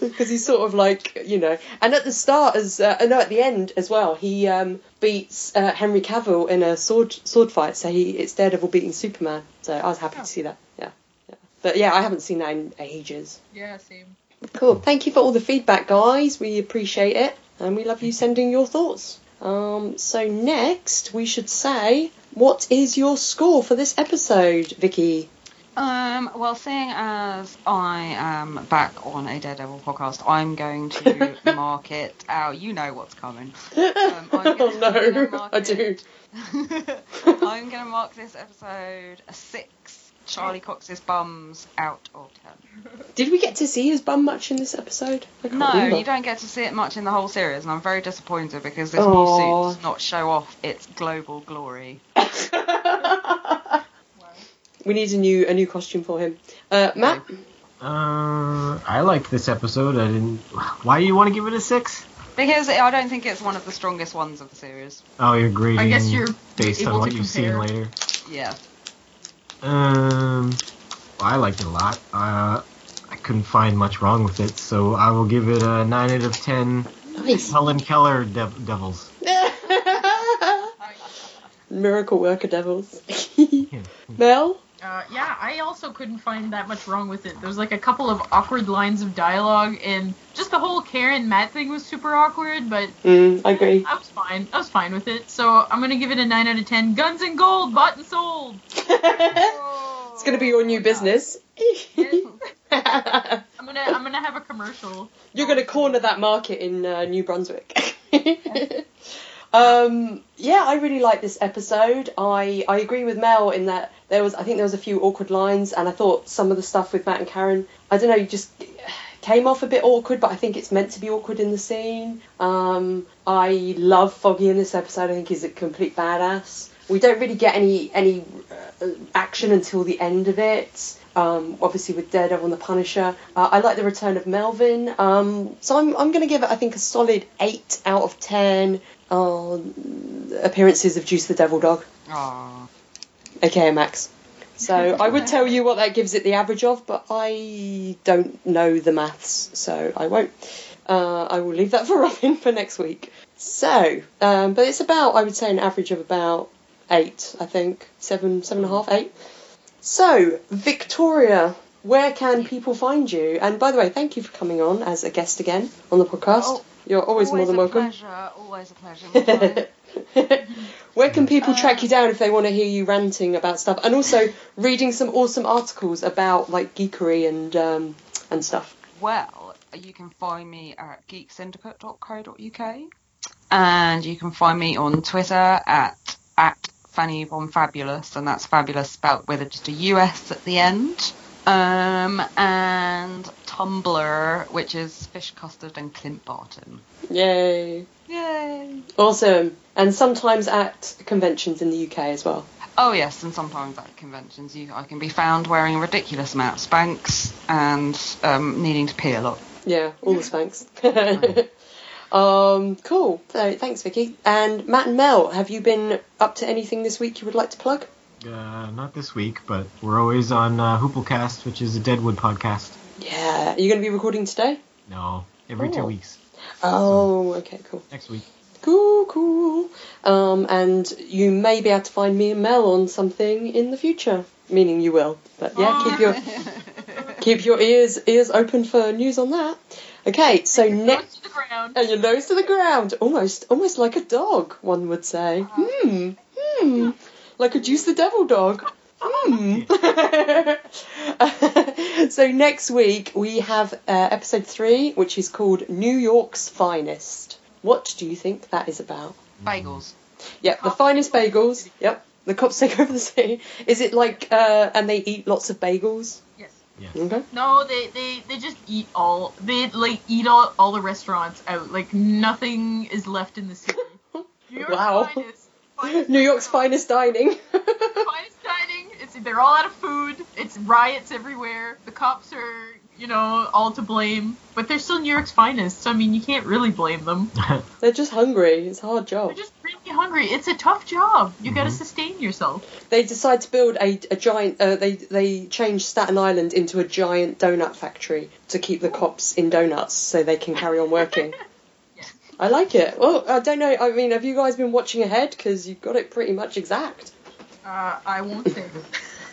because he's sort of like you know. And at the start, as uh, no, at the end as well, he um, beats uh, Henry Cavill in a sword sword fight. So he it's Daredevil beating Superman. So I was happy to see that. Yeah, yeah. But yeah, I haven't seen that in ages. Yeah, same. Cool. Thank you for all the feedback, guys. We appreciate it, and we love you sending your thoughts. Um, so next, we should say, what is your score for this episode, Vicky? Um, well, seeing as I am back on a Daredevil podcast, I'm going to mark it. Oh, you know what's coming. Um, I'm gonna- oh no, I do. I'm going to mark this episode a six. Charlie Cox's bums out of ten. Did we get to see his bum much in this episode? No, remember. you don't get to see it much in the whole series, and I'm very disappointed because this Aw. new suit does not show off its global glory. we need a new a new costume for him. Uh, Matt. Uh, I liked this episode. I didn't. Why do you want to give it a six? Because I don't think it's one of the strongest ones of the series. Oh, you're grading I guess you're based able on what to you've seen later. Yeah. Um, well, I liked it a lot. Uh, I couldn't find much wrong with it, so I will give it a nine out of ten. Nice. Helen Keller dev- Devils. Miracle worker devils. Yeah. Mel. Uh, yeah, I also couldn't find that much wrong with it. There was like a couple of awkward lines of dialogue, and just the whole Karen Matt thing was super awkward. But Mm, I agree. I was fine. I was fine with it. So I'm gonna give it a nine out of ten. Guns and gold, bought and sold. it's gonna be your new business. I'm gonna I'm gonna have a commercial. You're going to corner that market in uh, New Brunswick. um, yeah, I really like this episode. I I agree with Mel in that there was I think there was a few awkward lines, and I thought some of the stuff with Matt and Karen, I don't know, you just came off a bit awkward, but I think it's meant to be awkward in the scene. Um, I love Foggy in this episode. I think he's a complete badass. We don't really get any any uh, action until the end of it. Um, obviously with Daredevil and the Punisher. Uh, I like the return of Melvin. Um, so I'm, I'm going to give it, I think, a solid 8 out of 10 um, appearances of Juice the Devil Dog, Aw. aka Max. So I would tell you what that gives it the average of, but I don't know the maths, so I won't. Uh, I will leave that for Robin for next week. So, um, but it's about, I would say, an average of about 8, I think. Seven, seven and a half, eight. So, Victoria, where can people find you? And by the way, thank you for coming on as a guest again on the podcast. Oh, You're always, more than a welcome. Pleasure. Always a pleasure. where can people track you down if they want to hear you ranting about stuff? And also reading some awesome articles about like geekery and um, and stuff. well, you can find me at geeksyndicate.co.uk, and you can find me on Twitter at at Fanny Von Fabulous, and that's fabulous spelt with just a US at the end. Um, and Tumblr, which is Fish Custard and Clint Barton. Yay. Yay! Awesome. And sometimes at conventions in the UK as well. Oh yes, and sometimes at conventions you, I can be found wearing a ridiculous amount of Spanx and um, needing to pee a lot. Yeah, all the Spanx. um, cool. So thanks, Vicky. And Matt and Mel, have you been up to anything this week you would like to plug? Uh, not this week, but we're always on uh, Hooplecast, which is a Deadwood podcast. Yeah. Are you going to be recording today? No, every two weeks. Oh, okay, cool. Next week. Cool, cool. Um, and you may be able to find me and Mel on something in the future. Meaning you will. But yeah, keep your keep your ears ears open for news on that. Okay, so Nose next to the ground. and your nose to the ground, almost almost like a dog, one would say. Hmm. Hmm. Like a juice the devil dog. Hmm. so next week we have uh, episode three, which is called New York's Finest. What do you think that is about? Bagels. Yep, the Cops finest take over the bagels. Yep, the cops take over the city. Is it like, uh, and they eat lots of bagels? Yes. Okay. No, they, they, they just eat all they like eat all, all the restaurants out. Like nothing is left in the city. New York's Wow. finest, finest New York's restaurants, finest dining. finest dining. It's they're all out of food. It's riots everywhere. The cops are you know all to blame, but they're still New York's finest. So I mean you can't really blame them. They're just hungry. It's a hard job. They're just really hungry. It's a tough job. You got to sustain yourself. They decide to build a, a giant. Uh, they they change Staten Island into a giant donut factory to keep the cops in donuts so they can carry on working. Yes. I like it. Well, I don't know. I mean, have you guys been watching ahead? Because you've got it pretty much exact. Uh, I won't say.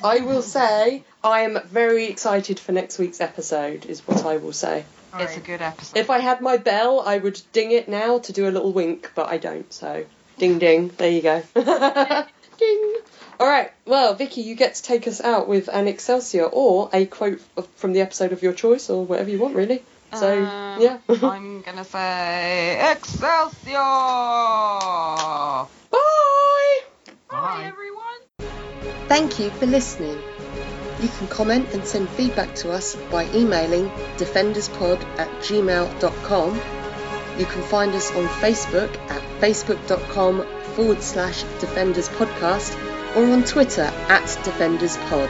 I will say I am very excited for next week's episode. Is what I will say. All It's a good episode. If I had my bell, I would ding it now to do a little wink, but I don't. So, ding ding. There you go. ding. All right. Well, Vicky, you get to take us out with an Excelsior or a quote from the episode of your choice, or whatever you want, really. So, Um, yeah. I'm gonna say Excelsior! Bye. Bye, Bye. everyone. Thank you for listening. You can comment and send feedback to us by emailing defenderspod at gmail.com. You can find us on Facebook at facebook.com forward slash defenders podcast or on Twitter at defenderspod.